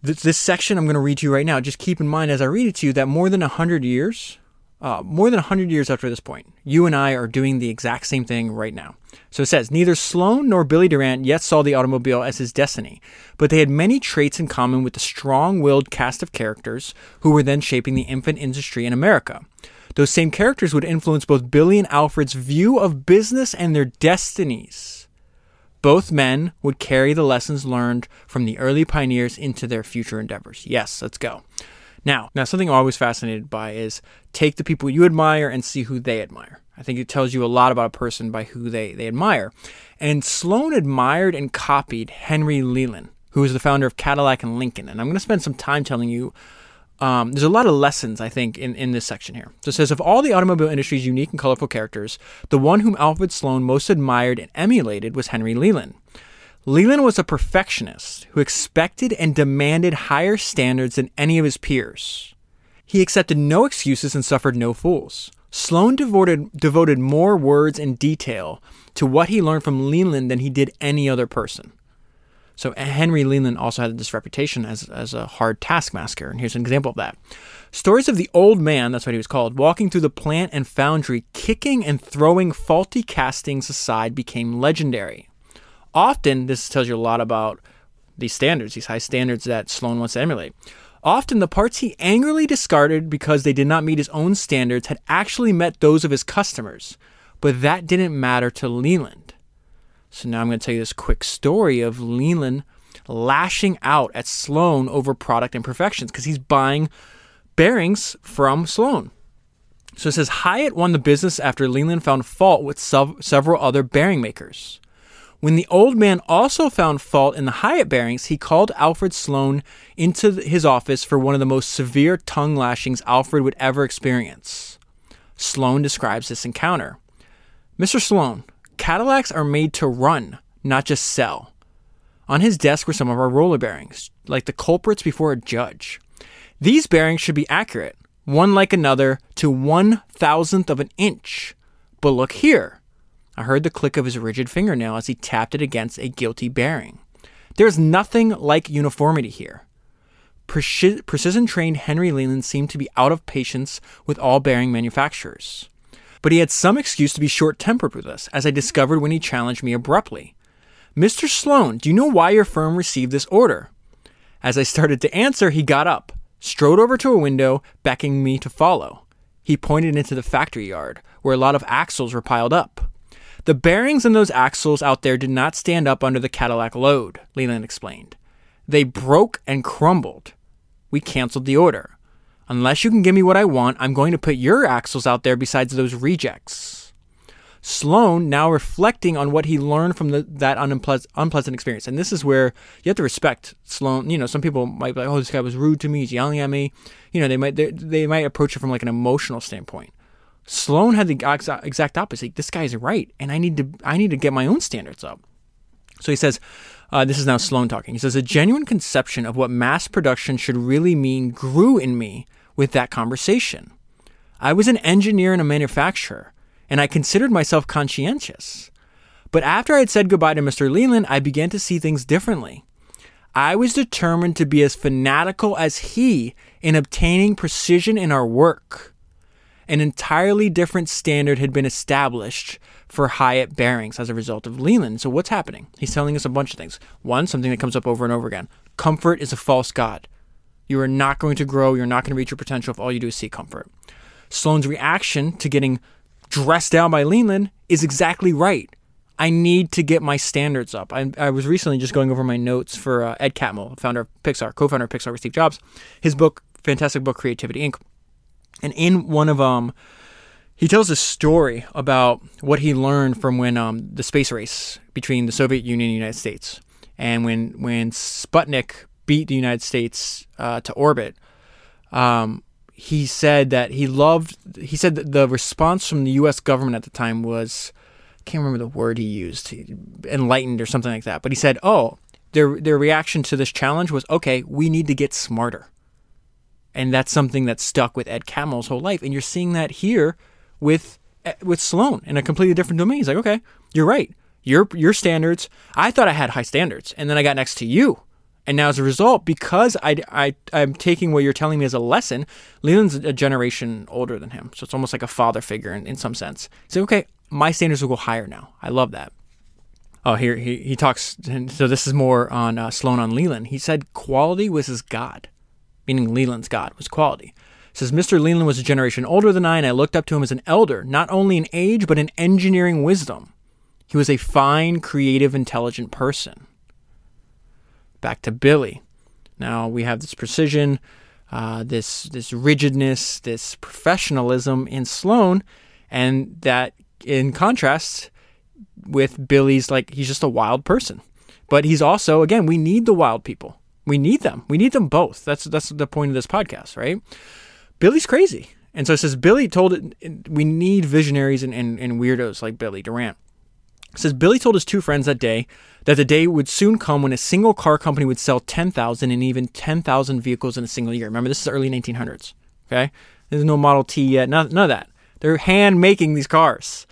This, this section I'm going to read to you right now. Just keep in mind as I read it to you that more than 100 years uh, more than 100 years after this point, you and I are doing the exact same thing right now. So it says, neither Sloan nor Billy Durant yet saw the automobile as his destiny, but they had many traits in common with the strong willed cast of characters who were then shaping the infant industry in America. Those same characters would influence both Billy and Alfred's view of business and their destinies. Both men would carry the lessons learned from the early pioneers into their future endeavors. Yes, let's go. Now, now something I'm always fascinated by is take the people you admire and see who they admire. I think it tells you a lot about a person by who they, they admire. And Sloan admired and copied Henry Leland, who was the founder of Cadillac and Lincoln. And I'm going to spend some time telling you. Um, there's a lot of lessons, I think, in, in this section here. So it says, of all the automobile industry's unique and colorful characters, the one whom Alfred Sloan most admired and emulated was Henry Leland. Leland was a perfectionist who expected and demanded higher standards than any of his peers. He accepted no excuses and suffered no fools. Sloan devoted, devoted more words and detail to what he learned from Leland than he did any other person. So Henry Leland also had this reputation as, as a hard taskmaster, and here's an example of that. Stories of the old man, that's what he was called, walking through the plant and foundry, kicking and throwing faulty castings aside became legendary. Often, this tells you a lot about these standards, these high standards that Sloan wants to emulate. Often, the parts he angrily discarded because they did not meet his own standards had actually met those of his customers, but that didn't matter to Leland. So, now I'm going to tell you this quick story of Leland lashing out at Sloan over product imperfections because he's buying bearings from Sloan. So it says Hyatt won the business after Leland found fault with several other bearing makers. When the old man also found fault in the Hyatt bearings, he called Alfred Sloan into his office for one of the most severe tongue lashings Alfred would ever experience. Sloan describes this encounter. Mr. Sloan, Cadillacs are made to run, not just sell. On his desk were some of our roller bearings, like the culprits before a judge. These bearings should be accurate, one like another, to one thousandth of an inch. But look here. I heard the click of his rigid fingernail as he tapped it against a guilty bearing. There is nothing like uniformity here. Precision trained Henry Leland seemed to be out of patience with all bearing manufacturers. But he had some excuse to be short tempered with us, as I discovered when he challenged me abruptly. Mr. Sloan, do you know why your firm received this order? As I started to answer, he got up, strode over to a window, beckoning me to follow. He pointed into the factory yard, where a lot of axles were piled up. The bearings in those axles out there did not stand up under the Cadillac load, Leland explained. They broke and crumbled. We canceled the order. Unless you can give me what I want, I'm going to put your axles out there besides those rejects. Sloan, now reflecting on what he learned from the, that unpleasant, experience, and this is where you have to respect Sloan. You know, some people might be like, "Oh, this guy was rude to me. He's yelling at me." You know, they might they, they might approach it from like an emotional standpoint. Sloan had the exact opposite. This guy's right, and I need to I need to get my own standards up. So he says, uh, this is now Sloan talking. He says, a genuine conception of what mass production should really mean grew in me with that conversation. I was an engineer and a manufacturer, and I considered myself conscientious. But after I had said goodbye to Mr. Leland, I began to see things differently. I was determined to be as fanatical as he in obtaining precision in our work an entirely different standard had been established for Hyatt bearings as a result of Leland. So what's happening? He's telling us a bunch of things. One, something that comes up over and over again. Comfort is a false god. You are not going to grow, you're not going to reach your potential if all you do is seek comfort. Sloan's reaction to getting dressed down by Leland is exactly right. I need to get my standards up. I, I was recently just going over my notes for uh, Ed Catmull, founder of Pixar, co-founder of Pixar with Steve Jobs. His book, fantastic book, Creativity Inc. And in one of um, he tells a story about what he learned from when um, the space race between the Soviet Union and the United States, and when when Sputnik beat the United States uh, to orbit. Um, he said that he loved. He said that the response from the U.S. government at the time was, I can't remember the word he used, enlightened or something like that. But he said, "Oh, their their reaction to this challenge was, okay, we need to get smarter." And that's something that stuck with Ed Catmull's whole life. And you're seeing that here with eh, with Sloan in a completely different domain. He's like, okay, you're right. Your your standards. I thought I had high standards, and then I got next to you. And now, as a result, because I, I, I'm taking what you're telling me as a lesson, Leland's a generation older than him. So it's almost like a father figure in, in some sense. So, okay, my standards will go higher now. I love that. Oh, here he, he talks. So this is more on uh, Sloan on Leland. He said quality was his God meaning Leland's God, was quality. It says Mr. Leland was a generation older than I, and I looked up to him as an elder, not only in age, but in engineering wisdom. He was a fine, creative, intelligent person. Back to Billy. Now we have this precision, uh, this this rigidness, this professionalism in Sloan, And that, in contrast, with Billy's like he's just a wild person. But he's also again, we need the wild people. We need them. We need them both. That's that's the point of this podcast, right? Billy's crazy. And so it says Billy told it we need visionaries and, and, and weirdos like Billy Durant. It says Billy told his two friends that day that the day would soon come when a single car company would sell 10,000 and even 10,000 vehicles in a single year. Remember, this is early 1900s. Okay, there's no Model T yet. None, none of that. They're hand making these cars.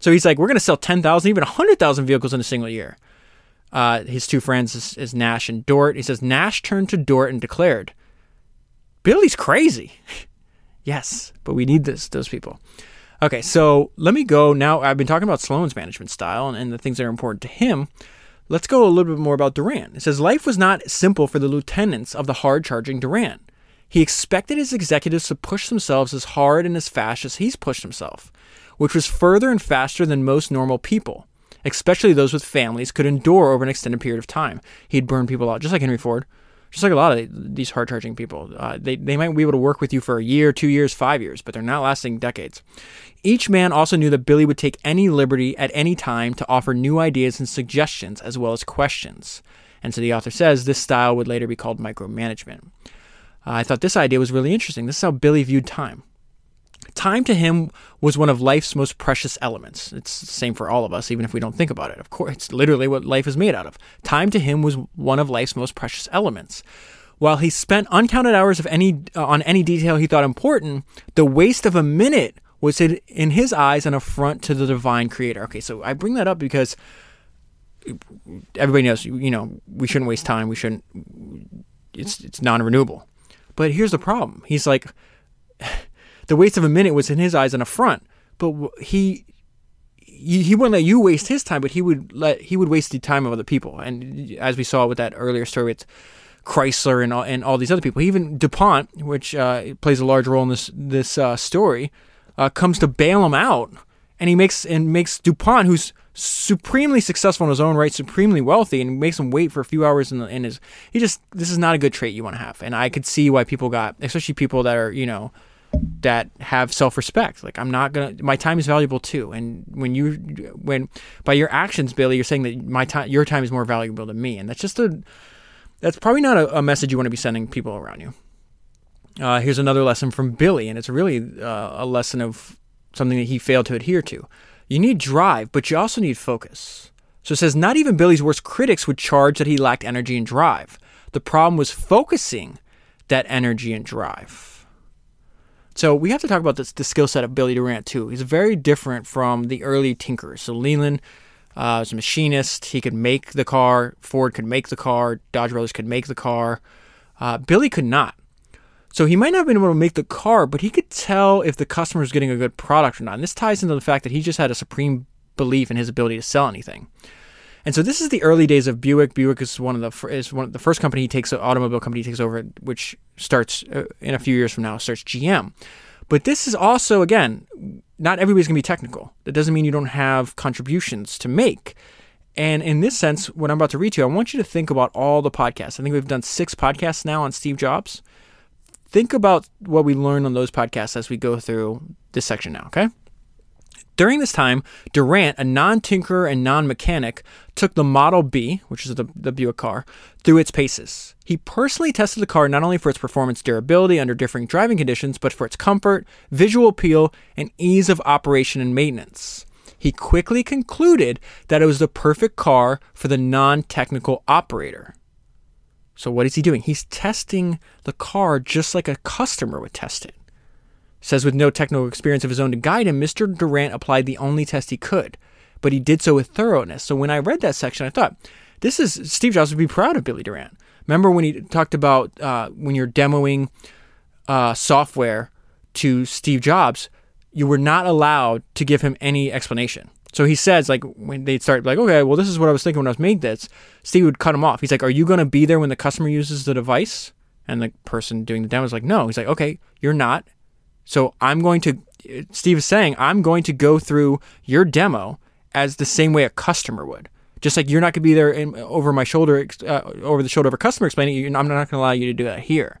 So he's like, we're going to sell 10,000, even 100,000 vehicles in a single year. Uh, his two friends is, is, Nash and Dort. He says, Nash turned to Dort and declared, Billy's crazy. yes, but we need this, those people. Okay, so let me go now. I've been talking about Sloan's management style and, and the things that are important to him. Let's go a little bit more about Durant. It says, Life was not simple for the lieutenants of the hard charging Durant. He expected his executives to push themselves as hard and as fast as he's pushed himself which was further and faster than most normal people, especially those with families, could endure over an extended period of time. He'd burn people out, just like Henry Ford, just like a lot of these hard charging people. Uh, they, they might be able to work with you for a year, two years, five years, but they're not lasting decades. Each man also knew that Billy would take any liberty at any time to offer new ideas and suggestions as well as questions. And so the author says this style would later be called micromanagement. Uh, I thought this idea was really interesting. This is how Billy viewed time. Time to him was one of life's most precious elements. It's the same for all of us, even if we don't think about it. Of course, it's literally what life is made out of. Time to him was one of life's most precious elements. While he spent uncounted hours of any uh, on any detail he thought important, the waste of a minute was in his eyes an affront to the divine creator. Okay, so I bring that up because everybody knows, you know, we shouldn't waste time. We shouldn't. It's it's non-renewable. But here's the problem. He's like the waste of a minute was in his eyes an affront. But he he wouldn't let you waste his time, but he would let he would waste the time of other people. And as we saw with that earlier story with Chrysler and all, and all these other people, even Dupont, which uh, plays a large role in this this uh, story, uh, comes to bail him out, and he makes and makes Dupont, who's supremely successful in his own right, supremely wealthy, and makes him wait for a few hours in, the, in his. He just this is not a good trait you want to have, and I could see why people got, especially people that are you know that have self-respect. Like i'm not gonna my time is valuable too. And when you when by your actions billy you're saying that my time your time is more valuable than me. And that's just a that's probably not a, a message you want to be sending people around you. Uh, here's another lesson from billy and it's really uh, a lesson of something that he failed to adhere to. You need drive but you also need focus. So it says not even billy's worst critics would charge that he lacked energy and drive. The problem was focusing that energy and drive so we have to talk about this, the skill set of Billy Durant too. He's very different from the early tinkers. So Leland uh, was a machinist. He could make the car. Ford could make the car. Dodge Brothers could make the car. Uh, Billy could not. So he might not have been able to make the car, but he could tell if the customer was getting a good product or not. And this ties into the fact that he just had a supreme belief in his ability to sell anything. And so this is the early days of Buick. Buick is one of the is one of the first company he takes automobile company he takes over, which starts uh, in a few years from now starts GM. But this is also again, not everybody's gonna be technical. That doesn't mean you don't have contributions to make. And in this sense, what I'm about to read to you, I want you to think about all the podcasts. I think we've done six podcasts now on Steve Jobs. Think about what we learned on those podcasts as we go through this section now, okay? During this time, Durant, a non tinkerer and non mechanic, took the Model B, which is the, the Buick car, through its paces. He personally tested the car not only for its performance durability under differing driving conditions, but for its comfort, visual appeal, and ease of operation and maintenance. He quickly concluded that it was the perfect car for the non technical operator. So, what is he doing? He's testing the car just like a customer would test it. Says with no technical experience of his own to guide him, Mr. Durant applied the only test he could, but he did so with thoroughness. So when I read that section, I thought, this is Steve Jobs would be proud of Billy Durant. Remember when he talked about uh, when you're demoing uh, software to Steve Jobs, you were not allowed to give him any explanation. So he says, like, when they'd start, like, okay, well, this is what I was thinking when I was made this, Steve would cut him off. He's like, are you going to be there when the customer uses the device? And the person doing the demo is like, no. He's like, okay, you're not. So I'm going to, Steve is saying, I'm going to go through your demo as the same way a customer would. Just like you're not going to be there in, over my shoulder, uh, over the shoulder of a customer explaining, I'm not going to allow you to do that here.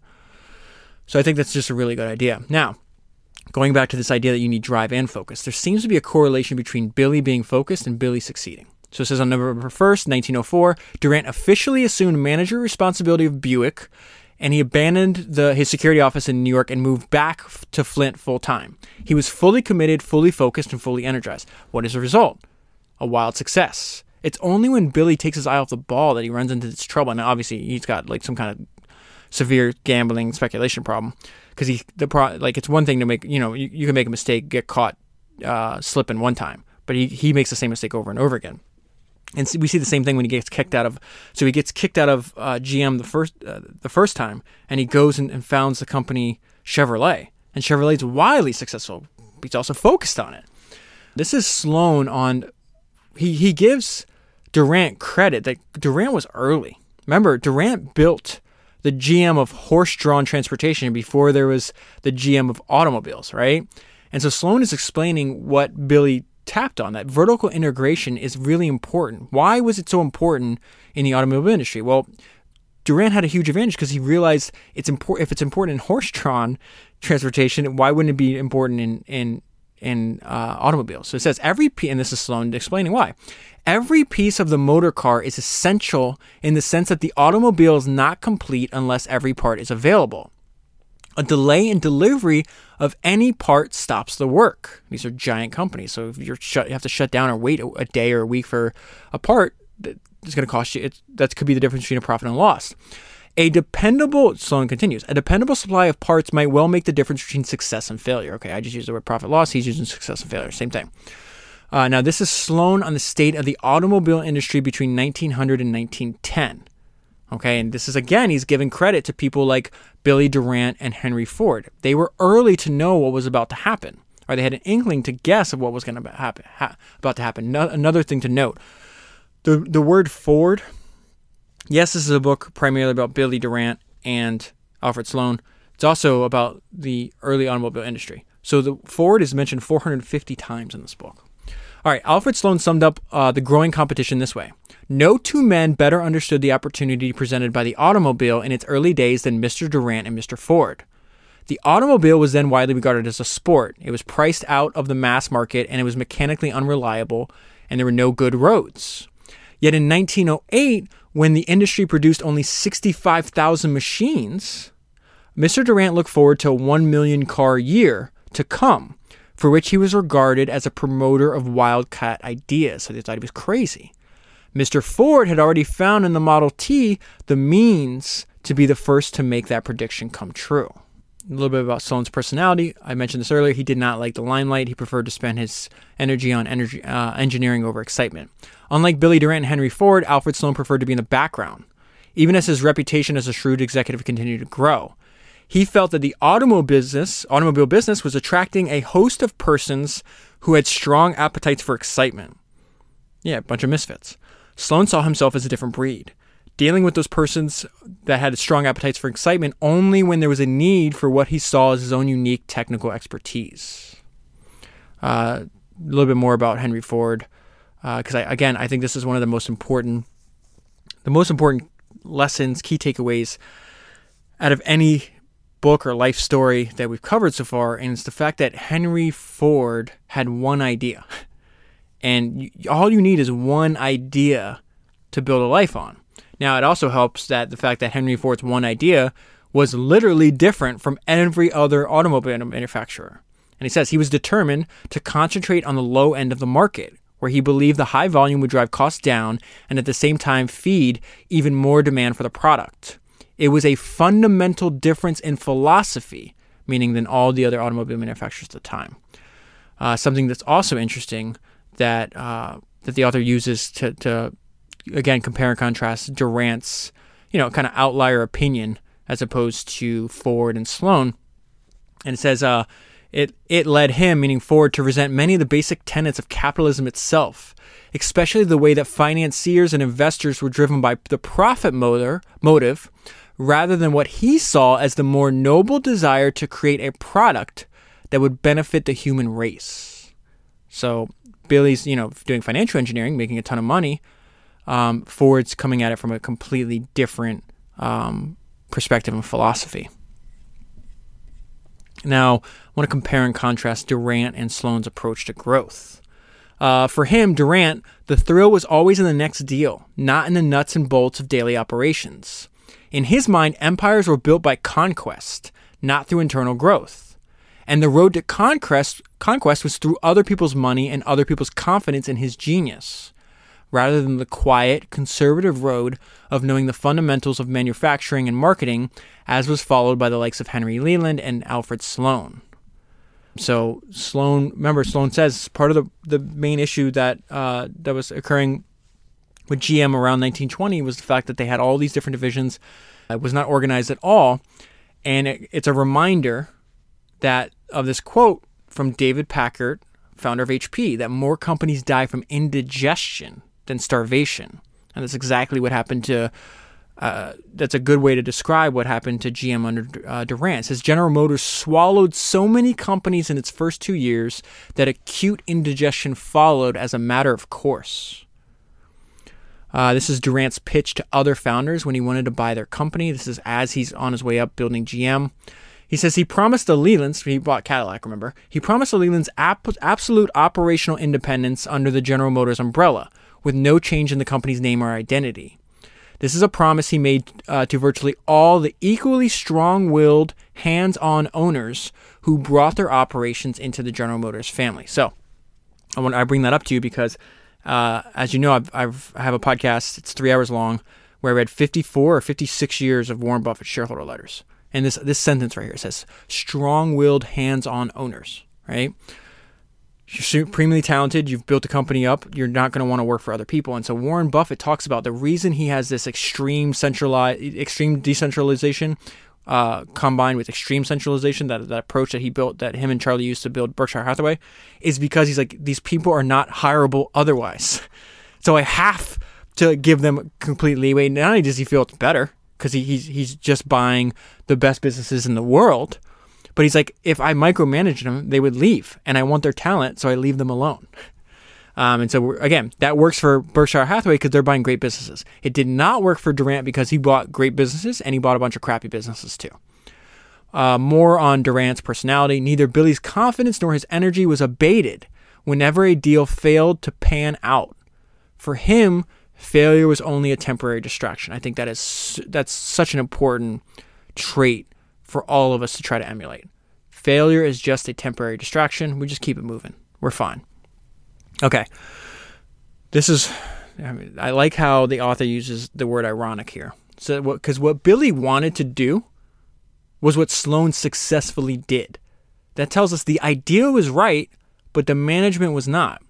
So I think that's just a really good idea. Now, going back to this idea that you need drive and focus, there seems to be a correlation between Billy being focused and Billy succeeding. So it says on November 1st, 1904, Durant officially assumed manager responsibility of Buick and he abandoned the, his security office in New York and moved back to Flint full time. He was fully committed, fully focused, and fully energized. What is the result? A wild success. It's only when Billy takes his eye off the ball that he runs into this trouble. And obviously, he's got like some kind of severe gambling speculation problem because he the pro like it's one thing to make you know you, you can make a mistake, get caught uh, slipping one time, but he he makes the same mistake over and over again. And we see the same thing when he gets kicked out of. So he gets kicked out of uh, GM the first uh, the first time, and he goes and, and founds the company Chevrolet. And Chevrolet's wildly successful. He's also focused on it. This is Sloan on. He he gives Durant credit that Durant was early. Remember, Durant built the GM of horse-drawn transportation before there was the GM of automobiles, right? And so Sloan is explaining what Billy tapped on that vertical integration is really important. Why was it so important in the automobile industry? Well, Durant had a huge advantage because he realized it's important. If it's important in horse-drawn transportation, why wouldn't it be important in in in uh, automobiles? So it says every piece, and this is Sloan explaining why. Every piece of the motor car is essential in the sense that the automobile is not complete unless every part is available. A delay in delivery of any part stops the work. These are giant companies, so if you're shut, you have to shut down or wait a day or a week for a part, it's going to cost you. that could be the difference between a profit and a loss. A dependable, Sloan continues, a dependable supply of parts might well make the difference between success and failure. Okay, I just used the word profit loss. He's using success and failure. Same thing. Uh, now, this is Sloan on the state of the automobile industry between 1900 and 1910. Okay, and this is again, he's giving credit to people like Billy Durant and Henry Ford. They were early to know what was about to happen, or they had an inkling to guess of what was going to happen. Ha- about to happen. No, another thing to note: the the word Ford. Yes, this is a book primarily about Billy Durant and Alfred Sloan. It's also about the early automobile industry. So the Ford is mentioned 450 times in this book. All right, Alfred Sloan summed up uh, the growing competition this way No two men better understood the opportunity presented by the automobile in its early days than Mr. Durant and Mr. Ford. The automobile was then widely regarded as a sport. It was priced out of the mass market and it was mechanically unreliable, and there were no good roads. Yet in 1908, when the industry produced only 65,000 machines, Mr. Durant looked forward to a 1 million car year to come for which he was regarded as a promoter of wildcat ideas, so they thought he was crazy. Mr. Ford had already found in the Model T the means to be the first to make that prediction come true. A little bit about Sloan's personality. I mentioned this earlier. He did not like the limelight. He preferred to spend his energy on energy, uh, engineering over excitement. Unlike Billy Durant and Henry Ford, Alfred Sloan preferred to be in the background, even as his reputation as a shrewd executive continued to grow. He felt that the automobile business, automobile business was attracting a host of persons who had strong appetites for excitement. Yeah, a bunch of misfits. Sloan saw himself as a different breed, dealing with those persons that had strong appetites for excitement only when there was a need for what he saw as his own unique technical expertise. Uh, a little bit more about Henry Ford, because uh, again, I think this is one of the most important, the most important lessons, key takeaways out of any book or life story that we've covered so far, and it's the fact that Henry Ford had one idea. And you, all you need is one idea to build a life on. Now, it also helps that the fact that Henry Ford's one idea was literally different from every other automobile manufacturer. And he says he was determined to concentrate on the low end of the market, where he believed the high volume would drive costs down and at the same time feed even more demand for the product. It was a fundamental difference in philosophy, meaning than all the other automobile manufacturers at the time. Uh, something that's also interesting that uh, that the author uses to, to again compare and contrast Durant's you know kind of outlier opinion as opposed to Ford and Sloan, and it says uh, it it led him, meaning Ford, to resent many of the basic tenets of capitalism itself, especially the way that financiers and investors were driven by the profit motor, motive rather than what he saw as the more noble desire to create a product that would benefit the human race. So Billy's, you know, doing financial engineering, making a ton of money. Um, Ford's coming at it from a completely different um, perspective and philosophy. Now, I want to compare and contrast Durant and Sloan's approach to growth. Uh, for him, Durant, the thrill was always in the next deal, not in the nuts and bolts of daily operations. In his mind, empires were built by conquest, not through internal growth. And the road to conquest, conquest was through other people's money and other people's confidence in his genius, rather than the quiet, conservative road of knowing the fundamentals of manufacturing and marketing, as was followed by the likes of Henry Leland and Alfred Sloan. So Sloan, remember, Sloan says part of the, the main issue that uh, that was occurring with GM around 1920 was the fact that they had all these different divisions. It was not organized at all, and it, it's a reminder that of this quote from David Packard, founder of HP, that more companies die from indigestion than starvation, and that's exactly what happened to uh, that's a good way to describe what happened to GM under uh, Durant. says General Motors swallowed so many companies in its first two years that acute indigestion followed as a matter of course. Uh, this is Durant's pitch to other founders when he wanted to buy their company. This is as he's on his way up building GM. He says he promised the Lelands, he bought Cadillac, remember? He promised the Lelands ap- absolute operational independence under the General Motors umbrella, with no change in the company's name or identity. This is a promise he made uh, to virtually all the equally strong willed, hands on owners who brought their operations into the General Motors family. So I, want, I bring that up to you because, uh, as you know, I've, I've, I have a podcast, it's three hours long, where I read 54 or 56 years of Warren Buffett shareholder letters. And this, this sentence right here says strong willed, hands on owners, right? you're supremely talented, you've built a company up, you're not going to want to work for other people. And so Warren Buffett talks about the reason he has this extreme centralized, extreme decentralization uh, combined with extreme centralization, that, that approach that he built, that him and Charlie used to build Berkshire Hathaway, is because he's like, these people are not hireable otherwise. So I have to give them complete leeway. Not only does he feel it's better, because he, he's, he's just buying the best businesses in the world, but he's like, if I micromanage them, they would leave, and I want their talent, so I leave them alone. Um, and so again, that works for Berkshire Hathaway because they're buying great businesses. It did not work for Durant because he bought great businesses and he bought a bunch of crappy businesses too. Uh, more on Durant's personality. Neither Billy's confidence nor his energy was abated whenever a deal failed to pan out. For him, failure was only a temporary distraction. I think that is that's such an important trait for all of us to try to emulate. Failure is just a temporary distraction. We just keep it moving. We're fine. Okay. This is, I, mean, I like how the author uses the word ironic here. So, because what, what Billy wanted to do was what Sloan successfully did. That tells us the idea was right, but the management was not.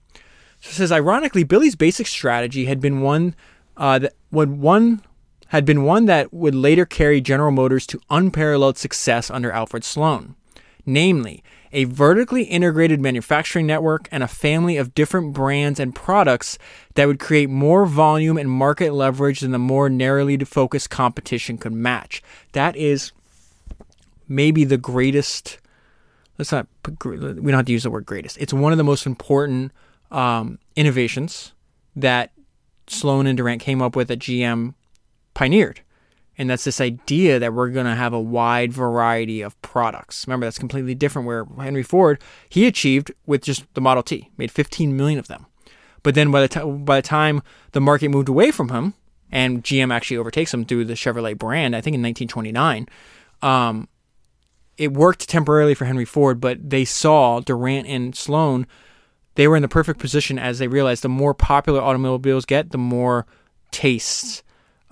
So it says, ironically, Billy's basic strategy had been one uh, that when one had been one that would later carry General Motors to unparalleled success under Alfred Sloan, namely, a vertically integrated manufacturing network and a family of different brands and products that would create more volume and market leverage than the more narrowly focused competition could match. That is maybe the greatest. Let's not. We don't have to use the word greatest. It's one of the most important um, innovations that Sloan and Durant came up with at GM pioneered. And that's this idea that we're going to have a wide variety of products. Remember, that's completely different where Henry Ford, he achieved with just the Model T, made 15 million of them. But then by the, t- by the time the market moved away from him, and GM actually overtakes him through the Chevrolet brand, I think in 1929, um, it worked temporarily for Henry Ford, but they saw Durant and Sloan, they were in the perfect position as they realized the more popular automobiles get, the more tastes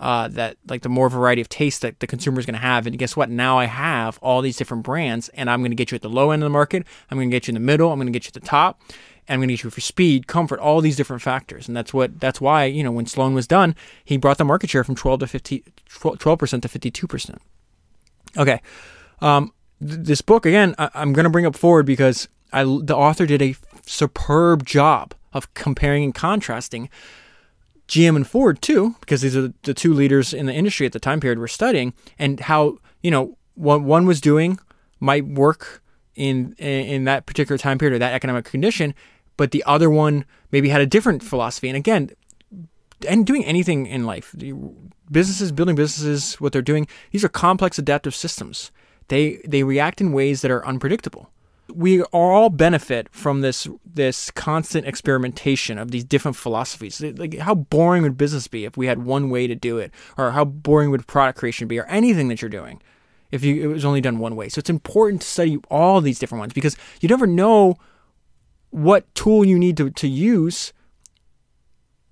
uh, that like the more variety of tastes that the consumer is going to have. And guess what? Now I have all these different brands, and I'm going to get you at the low end of the market. I'm going to get you in the middle. I'm going to get you at the top. And I'm going to get you for speed, comfort, all these different factors. And that's what that's why you know when Sloan was done, he brought the market share from 12 to 50, 12 percent to 52 percent. Okay, um, th- this book again, I- I'm going to bring up Ford because I the author did a superb job of comparing and contrasting GM and Ford too, because these are the two leaders in the industry at the time period we're studying, and how you know what one was doing might work in in that particular time period or that economic condition, but the other one maybe had a different philosophy. And again, and doing anything in life, businesses, building businesses, what they're doing, these are complex adaptive systems. They they react in ways that are unpredictable. We all benefit from this this constant experimentation of these different philosophies. Like how boring would business be if we had one way to do it, or how boring would product creation be, or anything that you're doing if you it was only done one way. So it's important to study all these different ones because you never know what tool you need to, to use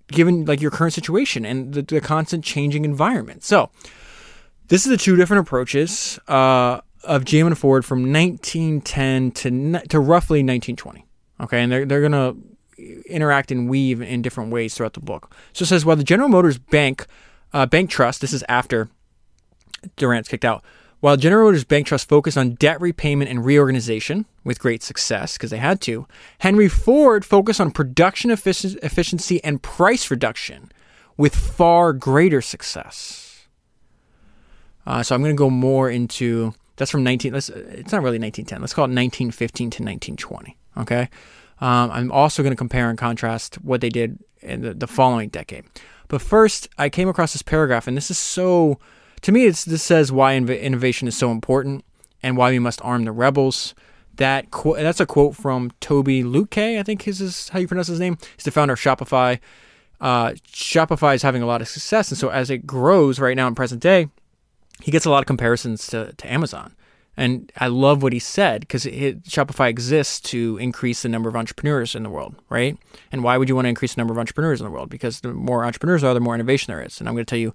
given like your current situation and the, the constant changing environment. So this is the two different approaches uh, of GM and Ford from 1910 to to roughly 1920. Okay, and they're they're gonna interact and weave in different ways throughout the book. So it says while the General Motors Bank uh, Bank Trust, this is after Durant's kicked out, while General Motors Bank Trust focused on debt repayment and reorganization with great success because they had to, Henry Ford focused on production efficiency and price reduction with far greater success. Uh, so I'm going to go more into that's from 19. Let's, it's not really 1910. Let's call it 1915 to 1920. Okay. Um, I'm also going to compare and contrast what they did in the, the following decade. But first, I came across this paragraph, and this is so to me, this says why innovation is so important and why we must arm the rebels. That qu- that's a quote from Tobi Lutke, I think his is how you pronounce his name. He's the founder of Shopify. Uh, Shopify is having a lot of success, and so as it grows right now in present day, he gets a lot of comparisons to, to Amazon. And I love what he said because Shopify exists to increase the number of entrepreneurs in the world, right? And why would you want to increase the number of entrepreneurs in the world? Because the more entrepreneurs are, the more innovation there is. And I'm going to tell you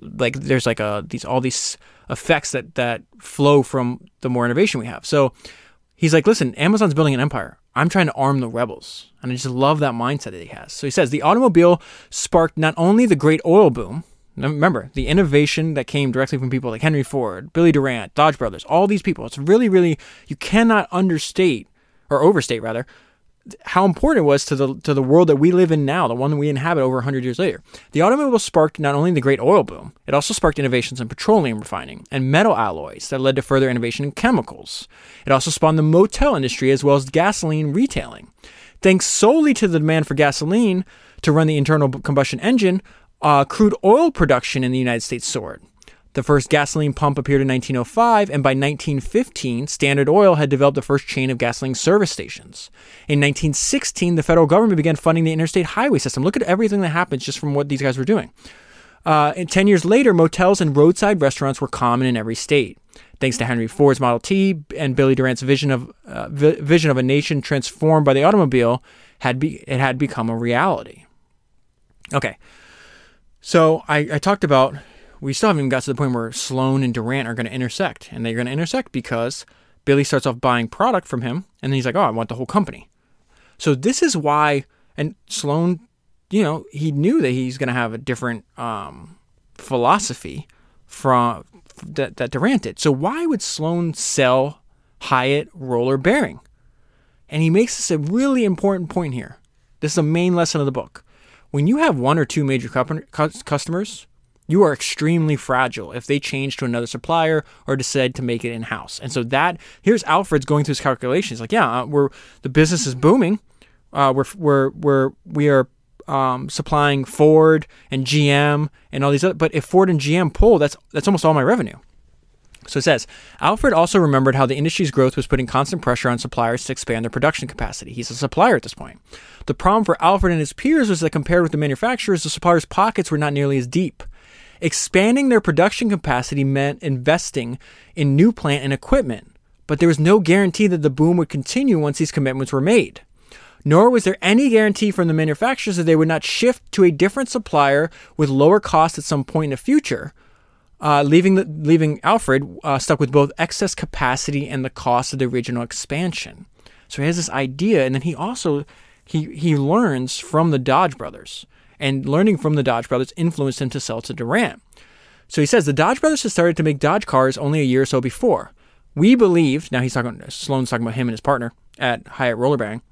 like there's like a these all these effects that that flow from the more innovation we have. So he's like, listen, Amazon's building an empire. I'm trying to arm the rebels. And I just love that mindset that he has. So he says the automobile sparked not only the great oil boom, remember, the innovation that came directly from people like Henry Ford, Billy Durant, Dodge Brothers, all these people. It's really, really, you cannot understate or overstate rather how important it was to the to the world that we live in now, the one that we inhabit over 100 years later. The automobile sparked not only the great oil boom, it also sparked innovations in petroleum refining and metal alloys that led to further innovation in chemicals. It also spawned the motel industry as well as gasoline retailing. Thanks solely to the demand for gasoline to run the internal combustion engine, uh, crude oil production in the United States soared. The first gasoline pump appeared in 1905, and by 1915, Standard Oil had developed the first chain of gasoline service stations. In 1916, the federal government began funding the interstate highway system. Look at everything that happens just from what these guys were doing. Uh, and 10 years later, motels and roadside restaurants were common in every state. Thanks to Henry Ford's Model T and Billy Durant's vision of uh, vi- vision of a nation transformed by the automobile, had be- it had become a reality. Okay, so I, I talked about we still haven't even got to the point where Sloan and Durant are going to intersect. And they're going to intersect because Billy starts off buying product from him, and then he's like, oh, I want the whole company. So this is why, and Sloan, you know, he knew that he's going to have a different um, philosophy from that, that Durant did. So why would Sloan sell Hyatt roller bearing? And he makes this a really important point here. This is the main lesson of the book. When you have one or two major customers, you are extremely fragile if they change to another supplier or decide to make it in house. And so that here's Alfred's going through his calculations. Like, yeah, uh, we're the business is booming. Uh, we're we're we're we are um, supplying Ford and GM and all these other. But if Ford and GM pull, that's that's almost all my revenue. So it says Alfred also remembered how the industry's growth was putting constant pressure on suppliers to expand their production capacity. He's a supplier at this point. The problem for Alfred and his peers was that compared with the manufacturers, the suppliers' pockets were not nearly as deep. Expanding their production capacity meant investing in new plant and equipment, but there was no guarantee that the boom would continue once these commitments were made. Nor was there any guarantee from the manufacturers that they would not shift to a different supplier with lower costs at some point in the future, uh, leaving, the, leaving Alfred uh, stuck with both excess capacity and the cost of the original expansion. So he has this idea, and then he also he he learns from the Dodge brothers and learning from the Dodge brothers influenced him to sell to Durant. So he says the Dodge brothers had started to make Dodge cars only a year or so before. We believed, now he's talking, Sloan's talking about him and his partner at Hyatt Roller Bearing.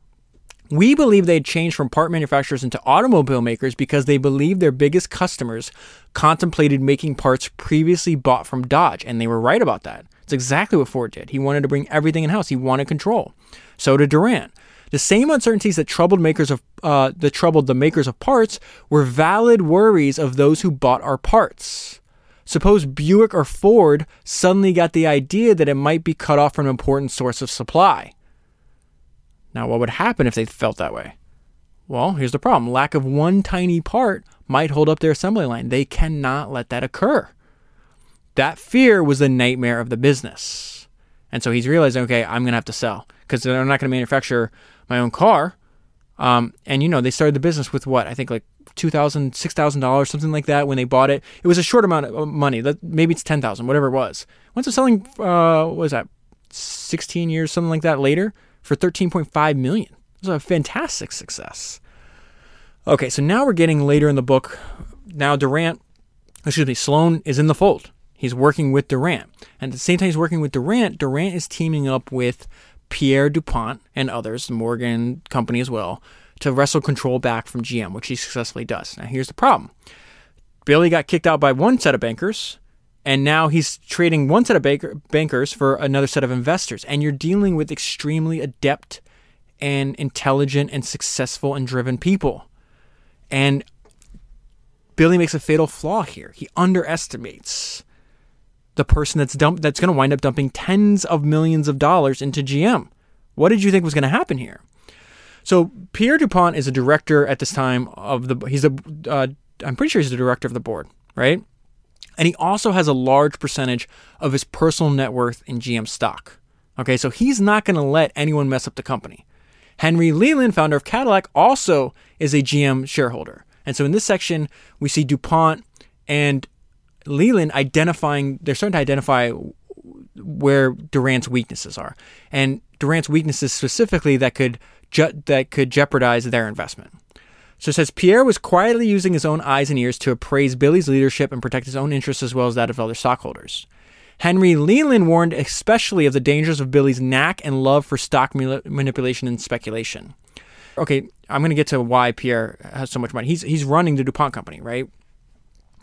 We believe they had changed from part manufacturers into automobile makers because they believed their biggest customers contemplated making parts previously bought from Dodge, and they were right about that. It's exactly what Ford did. He wanted to bring everything in house. He wanted control. So did Durant. The same uncertainties that troubled makers of uh, that troubled the makers of parts were valid worries of those who bought our parts. Suppose Buick or Ford suddenly got the idea that it might be cut off from an important source of supply. Now, what would happen if they felt that way? Well, here's the problem lack of one tiny part might hold up their assembly line. They cannot let that occur. That fear was the nightmare of the business. And so he's realizing, okay, I'm going to have to sell because I'm not going to manufacture my own car. Um, and, you know, they started the business with what? I think like $2,000, $6,000, something like that when they bought it. It was a short amount of money. Maybe it's 10000 whatever it was. Once it's selling, uh, what was that, 16 years, something like that later, for 13.5 million. It was a fantastic success. Okay, so now we're getting later in the book. Now Durant, excuse me, Sloan is in the fold. He's working with Durant. And at the same time he's working with Durant, Durant is teaming up with Pierre DuPont and others, the Morgan company as well, to wrestle control back from GM, which he successfully does. Now here's the problem. Billy got kicked out by one set of bankers, and now he's trading one set of banker, bankers for another set of investors. And you're dealing with extremely adept and intelligent and successful and driven people. And Billy makes a fatal flaw here. He underestimates the person that's dump that's going to wind up dumping tens of millions of dollars into GM. What did you think was going to happen here? So Pierre Dupont is a director at this time of the. He's a. Uh, I'm pretty sure he's the director of the board, right? And he also has a large percentage of his personal net worth in GM stock. Okay, so he's not going to let anyone mess up the company. Henry Leland, founder of Cadillac, also is a GM shareholder. And so in this section, we see DuPont and Leland identifying, they're starting to identify where Durant's weaknesses are. And Durant's weaknesses specifically that could ju- that could jeopardize their investment. So it says Pierre was quietly using his own eyes and ears to appraise Billy's leadership and protect his own interests as well as that of other stockholders. Henry Leland warned especially of the dangers of Billy's knack and love for stock manipulation and speculation. Okay, I'm going to get to why Pierre has so much money. He's he's running the DuPont company, right?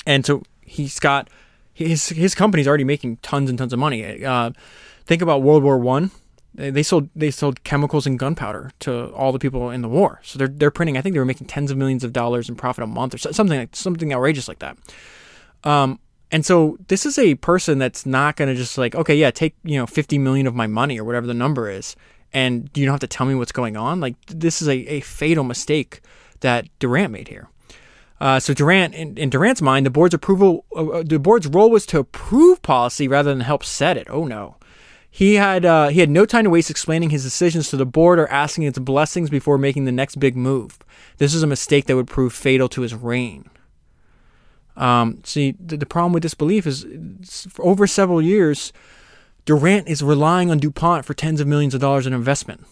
And so he's got his his company's already making tons and tons of money. Uh, think about World War One they sold they sold chemicals and gunpowder to all the people in the war. So they're they're printing. I think they were making tens of millions of dollars in profit a month or something like something outrageous like that. Um, and so this is a person that's not going to just like okay, yeah, take you know fifty million of my money or whatever the number is, and you don't have to tell me what's going on. Like this is a, a fatal mistake that Durant made here. Uh, so Durant, in, in, Durant's mind, the board's approval, uh, the board's role was to approve policy rather than help set it. Oh no. He had uh, he had no time to waste explaining his decisions to the board or asking its blessings before making the next big move. This was a mistake that would prove fatal to his reign. Um, see, the, the problem with this belief is, for over several years, Durant is relying on DuPont for tens of millions of dollars in investment.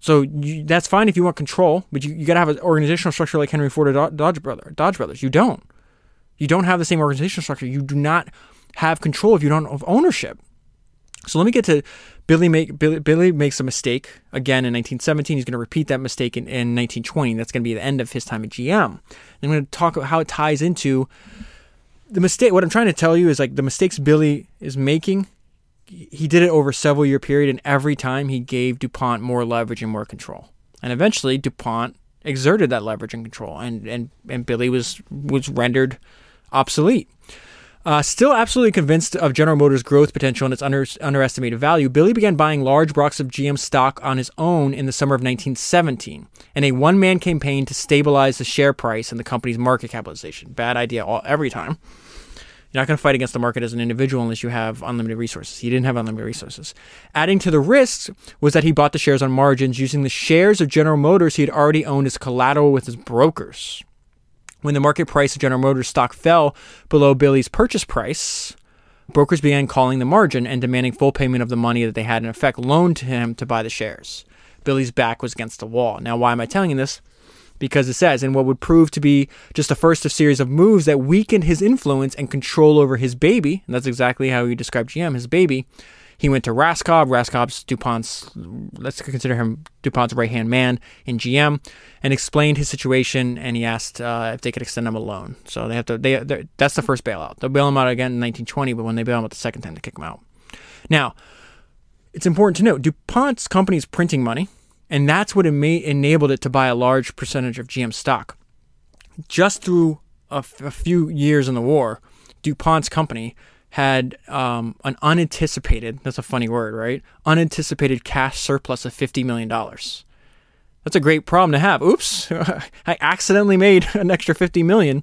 So you, that's fine if you want control, but you, you got to have an organizational structure like Henry Ford or Dodge, Brother, Dodge Brothers. You don't. You don't have the same organizational structure. You do not have control if you don't have ownership. So let me get to Billy. Make Billy, Billy makes a mistake again in 1917. He's going to repeat that mistake in, in 1920. That's going to be the end of his time at GM. And I'm going to talk about how it ties into the mistake. What I'm trying to tell you is like the mistakes Billy is making. He did it over several year period, and every time he gave DuPont more leverage and more control. And eventually, DuPont exerted that leverage and control, and and and Billy was was rendered obsolete. Uh, still absolutely convinced of General Motors' growth potential and its under, underestimated value, Billy began buying large blocks of GM stock on his own in the summer of 1917 in a one man campaign to stabilize the share price and the company's market capitalization. Bad idea all, every time. You're not going to fight against the market as an individual unless you have unlimited resources. He didn't have unlimited resources. Adding to the risks was that he bought the shares on margins using the shares of General Motors he had already owned as collateral with his brokers. When the market price of General Motors stock fell below Billy's purchase price, brokers began calling the margin and demanding full payment of the money that they had in effect loaned to him to buy the shares. Billy's back was against the wall. Now, why am I telling you this? Because it says, in what would prove to be just the first of series of moves that weakened his influence and control over his baby, and that's exactly how he described GM, his baby, he went to Raskob. Raskob's DuPont's, let's consider him DuPont's right hand man in GM, and explained his situation. And he asked uh, if they could extend him a loan. So they have to. They that's the first bailout. They'll bail him out again in 1920, but when they bail him out the second time, they kick him out. Now, it's important to note DuPont's company is printing money, and that's what enabled it to buy a large percentage of GM stock. Just through a, f- a few years in the war, DuPont's company had um, an unanticipated, that's a funny word, right? Unanticipated cash surplus of $50 million. That's a great problem to have. Oops, I accidentally made an extra 50 million.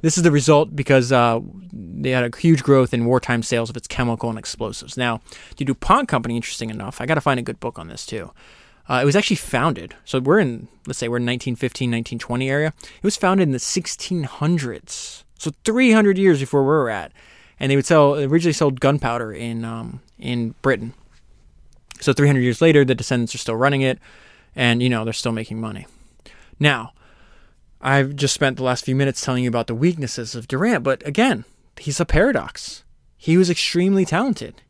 This is the result because uh, they had a huge growth in wartime sales of its chemical and explosives. Now, the DuPont company, interesting enough, I got to find a good book on this too. Uh, it was actually founded. So we're in, let's say we're in 1915, 1920 area. It was founded in the 1600s. So 300 years before we're at. And they would sell, originally sold gunpowder in, um, in Britain. So 300 years later, the descendants are still running it and you know they're still making money. Now, I've just spent the last few minutes telling you about the weaknesses of Durant, but again, he's a paradox. He was extremely talented.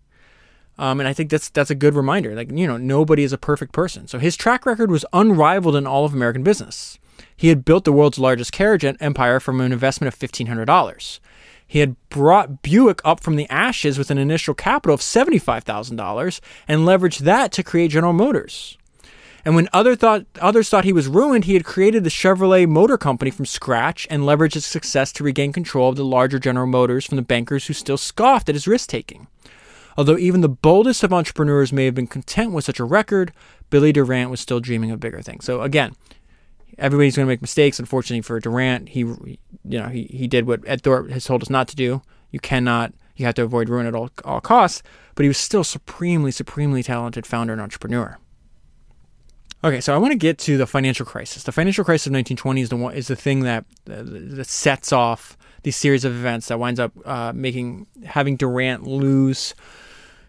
Um, and I think that's that's a good reminder. Like you know, nobody is a perfect person. So his track record was unrivaled in all of American business. He had built the world's largest carriage empire from an investment of fifteen hundred dollars. He had brought Buick up from the ashes with an initial capital of seventy five thousand dollars and leveraged that to create General Motors. And when other thought, others thought he was ruined, he had created the Chevrolet Motor Company from scratch and leveraged his success to regain control of the larger General Motors from the bankers who still scoffed at his risk taking. Although even the boldest of entrepreneurs may have been content with such a record, Billy Durant was still dreaming of bigger things. So again, everybody's going to make mistakes. Unfortunately for Durant, he, you know, he, he did what Ed Thorp has told us not to do. You cannot, you have to avoid ruin at all, all costs. But he was still supremely, supremely talented founder and entrepreneur. Okay, so I want to get to the financial crisis. The financial crisis of 1920 is the one is the thing that uh, that sets off these series of events that winds up uh, making having Durant lose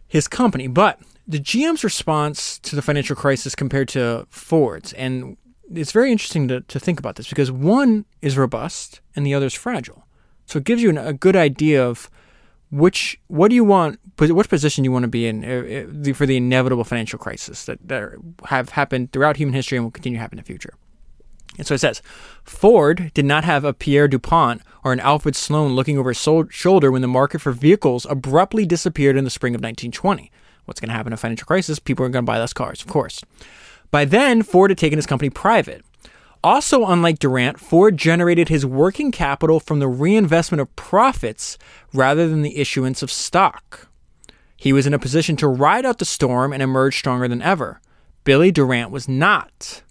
his company. But the GM's response to the financial crisis compared to Ford's, and it's very interesting to, to think about this because one is robust and the other is fragile. So it gives you an, a good idea of which what do you want which position you want to be in uh, uh, for the inevitable financial crisis that, that have happened throughout human history and will continue to happen in the future. And so it says ford did not have a pierre dupont or an alfred sloan looking over his shoulder when the market for vehicles abruptly disappeared in the spring of 1920 what's going to happen in a financial crisis? People are going to buy less cars of course by then ford had taken his company private also, unlike Durant, Ford generated his working capital from the reinvestment of profits rather than the issuance of stock. He was in a position to ride out the storm and emerge stronger than ever. Billy Durant was not.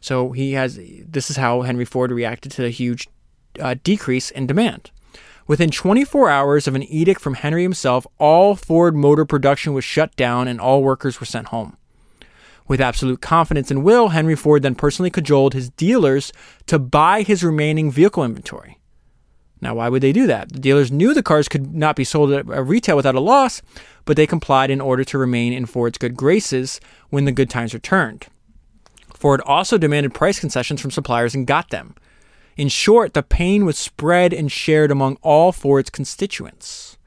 So he has this is how Henry Ford reacted to the huge uh, decrease in demand. Within 24 hours of an edict from Henry himself, all Ford motor production was shut down and all workers were sent home. With absolute confidence and will, Henry Ford then personally cajoled his dealers to buy his remaining vehicle inventory. Now, why would they do that? The dealers knew the cars could not be sold at retail without a loss, but they complied in order to remain in Ford's good graces when the good times returned. Ford also demanded price concessions from suppliers and got them. In short, the pain was spread and shared among all Ford's constituents.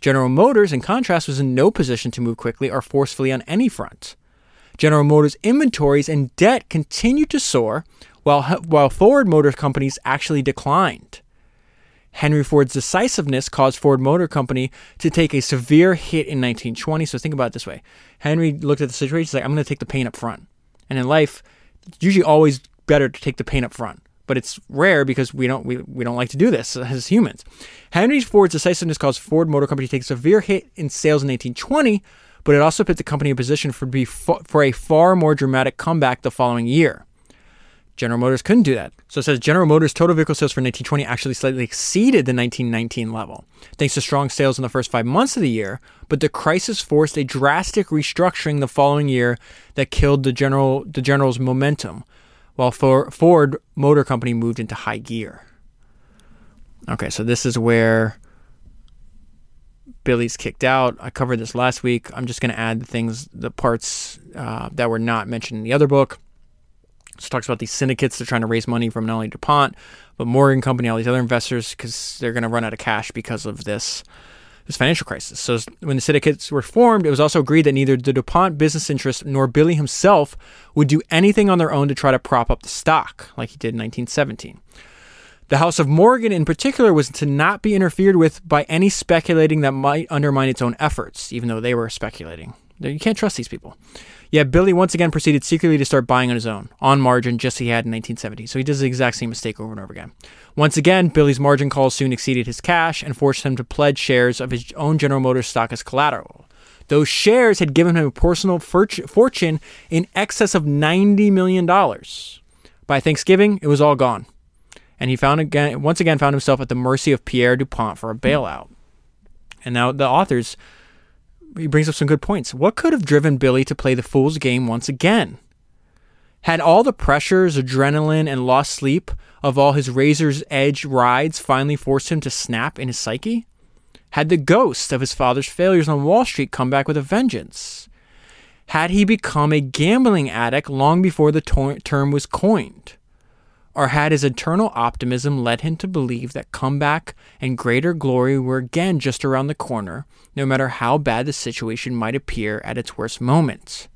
General Motors, in contrast, was in no position to move quickly or forcefully on any front. General Motors inventories and debt continued to soar, while, while Ford Motor Companies actually declined. Henry Ford's decisiveness caused Ford Motor Company to take a severe hit in 1920. So think about it this way Henry looked at the situation, he's like, I'm going to take the pain up front. And in life, it's usually always better to take the pain up front. But it's rare because we don't we, we don't like to do this as humans. Henry Ford's decisiveness caused Ford Motor Company to take a severe hit in sales in 1820, but it also put the company in position for, be for a far more dramatic comeback the following year. General Motors couldn't do that. So it says General Motors' total vehicle sales for 1920 actually slightly exceeded the 1919 level, thanks to strong sales in the first five months of the year. But the crisis forced a drastic restructuring the following year that killed the general the General's momentum, while Ford Motor Company moved into high gear. Okay, so this is where Billy's kicked out. I covered this last week. I'm just going to add the things, the parts uh, that were not mentioned in the other book. So talks about these syndicates that are trying to raise money from not only DuPont, but Morgan Company, all these other investors, because they're going to run out of cash because of this this financial crisis. So when the syndicates were formed, it was also agreed that neither the DuPont business interest nor Billy himself would do anything on their own to try to prop up the stock, like he did in 1917. The House of Morgan, in particular, was to not be interfered with by any speculating that might undermine its own efforts, even though they were speculating. You can't trust these people. Yet Billy once again proceeded secretly to start buying on his own, on margin, just as he had in 1970. So he does the exact same mistake over and over again. Once again, Billy's margin calls soon exceeded his cash and forced him to pledge shares of his own General Motors stock as collateral. Those shares had given him a personal fortune in excess of $90 million. By Thanksgiving, it was all gone. And he found again, once again found himself at the mercy of Pierre DuPont for a hmm. bailout. And now the authors he brings up some good points. What could have driven Billy to play the fool's game once again? Had all the pressures, adrenaline, and lost sleep of all his razor's edge rides finally forced him to snap in his psyche? Had the ghost of his father's failures on Wall Street come back with a vengeance? Had he become a gambling addict long before the to- term was coined? Or had his eternal optimism led him to believe that comeback and greater glory were again just around the corner, no matter how bad the situation might appear at its worst moments?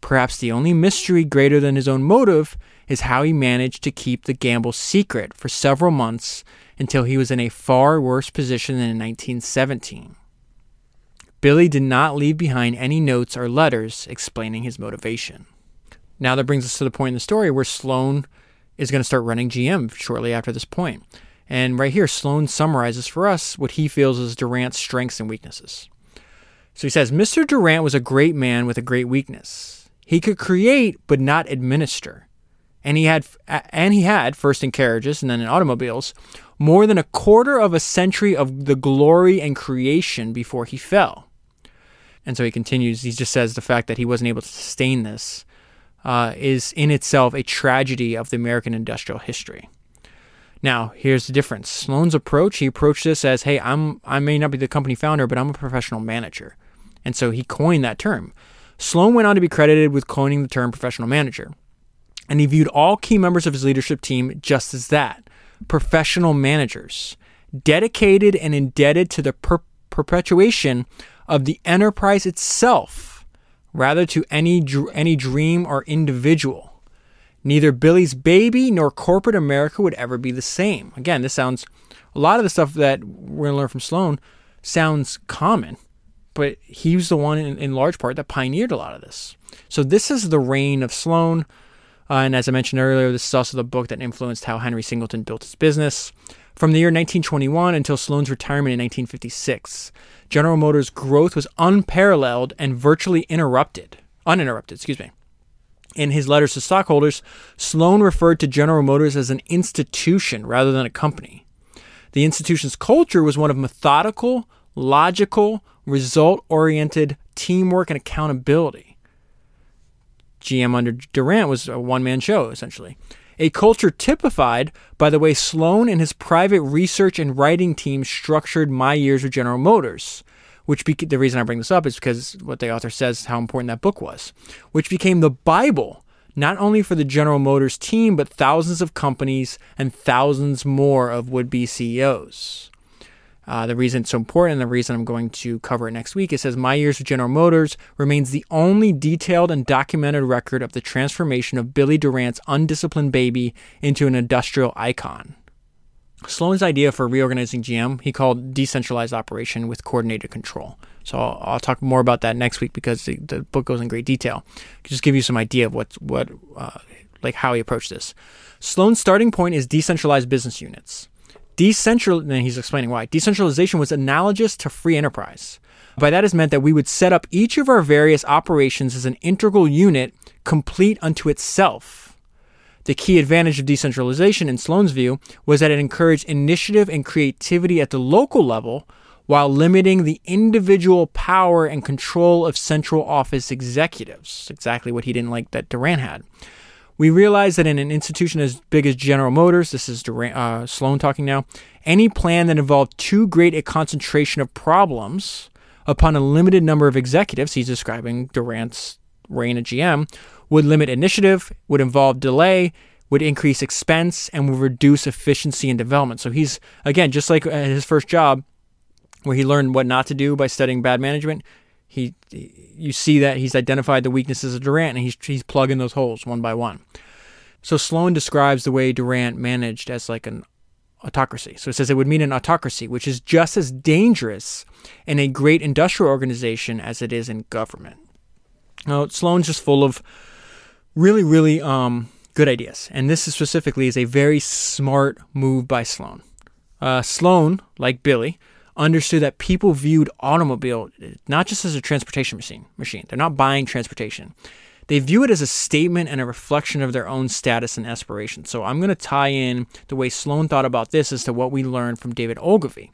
Perhaps the only mystery greater than his own motive is how he managed to keep the gamble secret for several months until he was in a far worse position than in 1917. Billy did not leave behind any notes or letters explaining his motivation. Now that brings us to the point in the story where Sloan is going to start running GM shortly after this point. And right here, Sloan summarizes for us what he feels is Durant's strengths and weaknesses. So he says Mr. Durant was a great man with a great weakness. He could create but not administer. And he had and he had first in carriages and then in automobiles more than a quarter of a century of the glory and creation before he fell. And so he continues, he just says the fact that he wasn't able to sustain this uh, is in itself a tragedy of the American industrial history. Now, here's the difference. Sloan's approach, he approached this as, hey, I'm I may not be the company founder, but I'm a professional manager. And so he coined that term. Sloan went on to be credited with coining the term professional manager. And he viewed all key members of his leadership team just as that professional managers, dedicated and indebted to the per- perpetuation of the enterprise itself rather to any any dream or individual. Neither Billy's baby nor corporate America would ever be the same. Again, this sounds a lot of the stuff that we're going to learn from Sloan sounds common, but he was the one in, in, large part that pioneered a lot of this. So this is the reign of Sloan. Uh, and as I mentioned earlier, this is also the book that influenced how Henry Singleton built his business. From the year 1921 until Sloan's retirement in 1956, General Motors' growth was unparalleled and virtually interrupted, uninterrupted, excuse me. In his letters to stockholders, Sloan referred to General Motors as an institution rather than a company. The institution's culture was one of methodical, logical, result oriented teamwork and accountability. GM under Durant was a one man show, essentially a culture typified by the way Sloan and his private research and writing team structured my years with General Motors. Which the reason I bring this up is because what the author says how important that book was, which became the Bible not only for the General Motors team, but thousands of companies and thousands more of would be CEOs. Uh, the reason it's so important and the reason I'm going to cover it next week, it says My Years with General Motors remains the only detailed and documented record of the transformation of Billy Durant's undisciplined baby into an industrial icon. Sloan's idea for reorganizing GM, he called decentralized operation with coordinated control. So I'll, I'll talk more about that next week because the, the, book goes in great detail. Just give you some idea of what what uh, like how he approached this. Sloan's starting point is decentralized business units. Decentral, and he's explaining why. Decentralization was analogous to free enterprise. By that is meant that we would set up each of our various operations as an integral unit, complete unto itself. The key advantage of decentralization, in Sloan's view, was that it encouraged initiative and creativity at the local level while limiting the individual power and control of central office executives. Exactly what he didn't like that Durant had. We realize that in an institution as big as General Motors, this is Durant, uh, Sloan talking now, any plan that involved too great a concentration of problems upon a limited number of executives, he's describing Durant's reign at GM, would limit initiative, would involve delay, would increase expense, and would reduce efficiency and development. So he's, again, just like his first job, where he learned what not to do by studying bad management, he you see that he's identified the weaknesses of Durant and he's he's plugging those holes one by one. So Sloan describes the way Durant managed as like an autocracy. So it says it would mean an autocracy, which is just as dangerous in a great industrial organization as it is in government. Now, Sloan's just full of really, really um, good ideas. And this is specifically is a very smart move by Sloan. Uh, Sloan, like Billy, understood that people viewed automobile not just as a transportation machine. Machine. They're not buying transportation. They view it as a statement and a reflection of their own status and aspirations. So I'm going to tie in the way Sloan thought about this as to what we learned from David Ogilvy.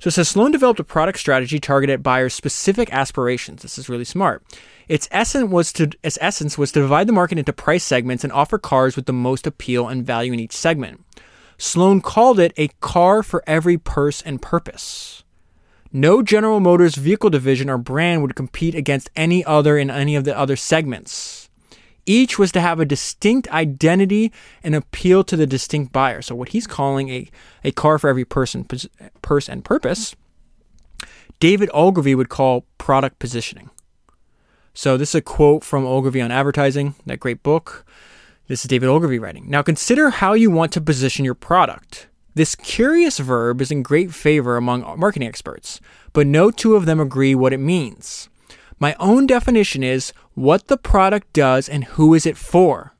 So it says Sloan developed a product strategy targeted at buyers' specific aspirations. This is really smart. Its essence was to its essence was to divide the market into price segments and offer cars with the most appeal and value in each segment. Sloan called it a car for every purse and purpose. No General Motors vehicle division or brand would compete against any other in any of the other segments. Each was to have a distinct identity and appeal to the distinct buyer. So, what he's calling a, a car for every person, purse, and purpose, David Ogilvy would call product positioning. So, this is a quote from Ogilvy on advertising, that great book. This is David Ogilvy writing. Now, consider how you want to position your product. This curious verb is in great favor among marketing experts, but no two of them agree what it means. My own definition is what the product does and who is it for.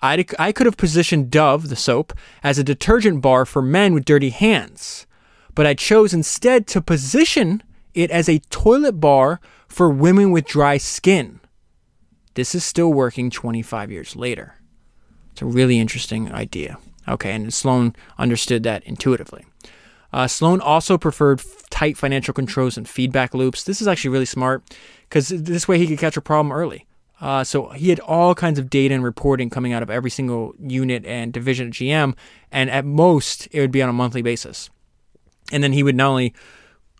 i I could have positioned Dove, the soap, as a detergent bar for men with dirty hands, but I chose instead to position it as a toilet bar for women with dry skin. This is still working 25 years later. It's a really interesting idea. Okay, and Sloan understood that intuitively. Uh, Sloan also preferred f- tight financial controls and feedback loops. This is actually really smart because this way he could catch a problem early. Uh, so he had all kinds of data and reporting coming out of every single unit and division at GM, and at most it would be on a monthly basis. And then he would not only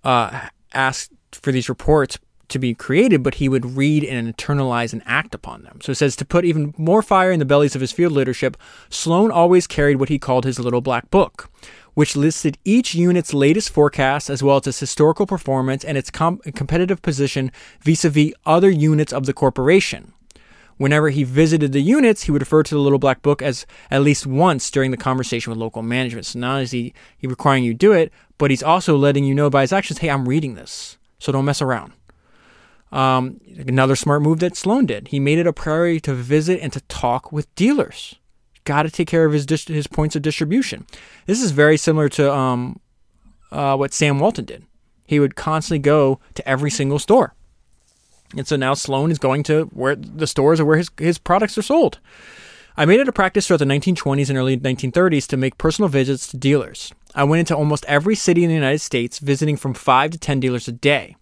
uh, ask for these reports to be created, but he would read and internalize and act upon them. So it says to put even more fire in the bellies of his field leadership, Sloan always carried what he called his little black book, which listed each unit's latest forecast as well as its historical performance and its com- competitive position vis a vis other units of the corporation. Whenever he visited the units, he would refer to the little black book as at least once during the conversation with local management. So not only is he, he requiring you do it, but he's also letting you know by his actions, hey, I'm reading this. So don't mess around. Um, another smart move that Sloan did. He made it a priority to visit and to talk with dealers. Got to take care of his his points of distribution. This is very similar to um, uh, what Sam Walton did. He would constantly go to every single store, and so now Sloan is going to where the stores are where his his products are sold. I made it a practice throughout the 1920s and early 1930s to make personal visits to dealers. I went into almost every city in the United States, visiting from five to ten dealers a day.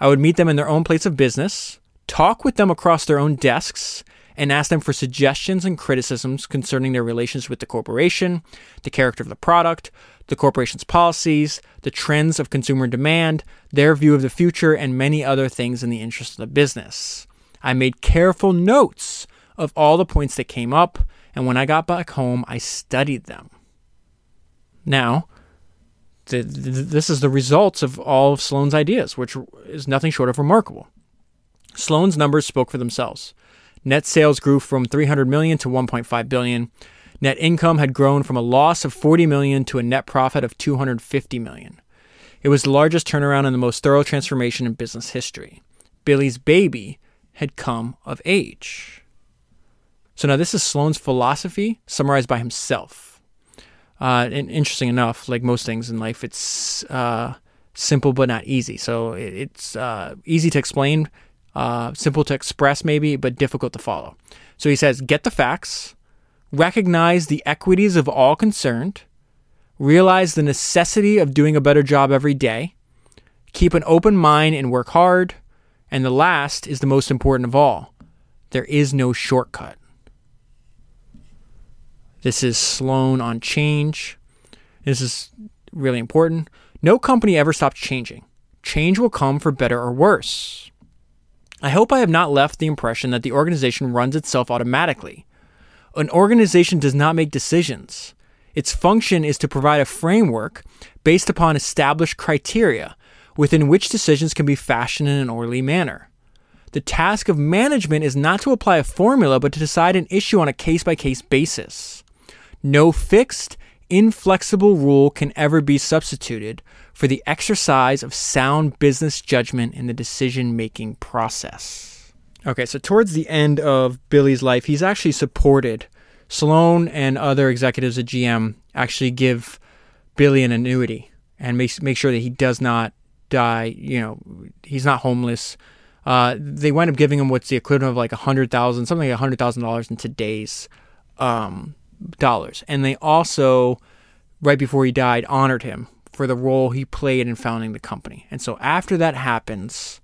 I would meet them in their own place of business, talk with them across their own desks, and ask them for suggestions and criticisms concerning their relations with the corporation, the character of the product, the corporation's policies, the trends of consumer demand, their view of the future, and many other things in the interest of the business. I made careful notes of all the points that came up, and when I got back home, I studied them. Now, the, the, this is the results of all of Sloan's ideas, which is nothing short of remarkable. Sloan's numbers spoke for themselves. Net sales grew from 300 million to 1.5 billion. Net income had grown from a loss of 40 million to a net profit of 250 million. It was the largest turnaround and the most thorough transformation in business history. Billy's baby had come of age. So now this is Sloan's philosophy summarized by himself. Uh, and interesting enough, like most things in life, it's uh, simple but not easy. So it's uh, easy to explain, uh, simple to express, maybe, but difficult to follow. So he says, get the facts, recognize the equities of all concerned, realize the necessity of doing a better job every day, keep an open mind and work hard. And the last is the most important of all there is no shortcut. This is Sloan on change. This is really important. No company ever stops changing. Change will come for better or worse. I hope I have not left the impression that the organization runs itself automatically. An organization does not make decisions. Its function is to provide a framework based upon established criteria within which decisions can be fashioned in an orderly manner. The task of management is not to apply a formula, but to decide an issue on a case by case basis. No fixed, inflexible rule can ever be substituted for the exercise of sound business judgment in the decision making process. Okay, so towards the end of Billy's life, he's actually supported Sloan and other executives at GM actually give Billy an annuity and make, make sure that he does not die. You know, he's not homeless. Uh, they wind up giving him what's the equivalent of like a hundred thousand, something like a hundred thousand dollars in today's um, dollars. And they also, right before he died, honored him for the role he played in founding the company. And so after that happens,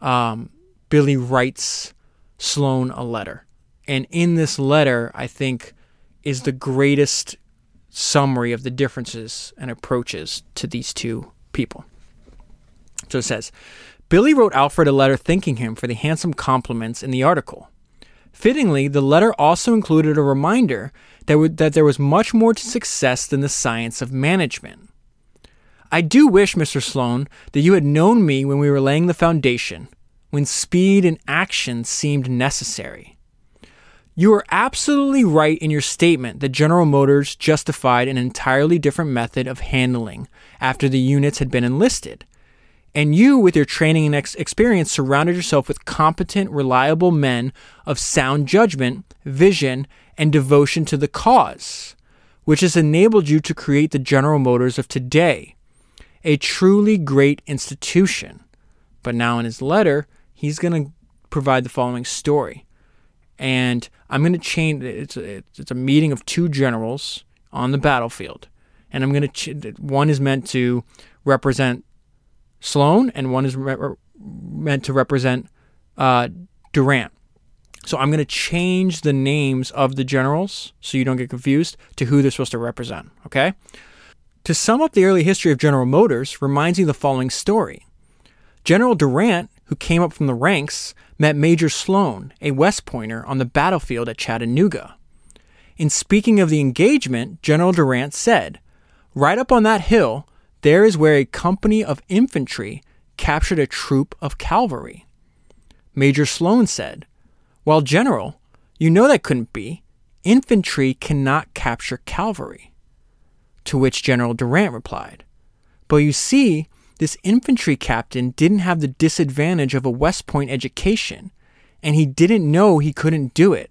um, Billy writes Sloan a letter. And in this letter, I think, is the greatest summary of the differences and approaches to these two people. So it says Billy wrote Alfred a letter thanking him for the handsome compliments in the article. Fittingly, the letter also included a reminder that, that there was much more to success than the science of management. I do wish, Mr. Sloan, that you had known me when we were laying the foundation, when speed and action seemed necessary. You are absolutely right in your statement that General Motors justified an entirely different method of handling after the units had been enlisted. And you, with your training and ex- experience, surrounded yourself with competent, reliable men of sound judgment, vision, and devotion to the cause, which has enabled you to create the General Motors of today, a truly great institution. But now, in his letter, he's going to provide the following story. And I'm going to change it's a, it's a meeting of two generals on the battlefield. And I'm going to, one is meant to represent Sloan, and one is re- meant to represent uh, Durant. So I'm going to change the names of the generals so you don't get confused to who they're supposed to represent. Okay? To sum up the early history of General Motors reminds me of the following story. General Durant, who came up from the ranks, met Major Sloan, a West Pointer, on the battlefield at Chattanooga. In speaking of the engagement, General Durant said, Right up on that hill, there is where a company of infantry captured a troop of cavalry. Major Sloan said, Well, General, you know that couldn't be. Infantry cannot capture cavalry. To which General Durant replied, But you see, this infantry captain didn't have the disadvantage of a West Point education, and he didn't know he couldn't do it.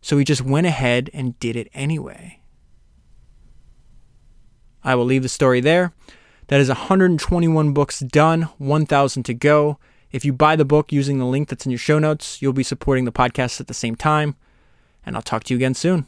So he just went ahead and did it anyway. I will leave the story there. That is 121 books done, 1,000 to go. If you buy the book using the link that's in your show notes, you'll be supporting the podcast at the same time. And I'll talk to you again soon.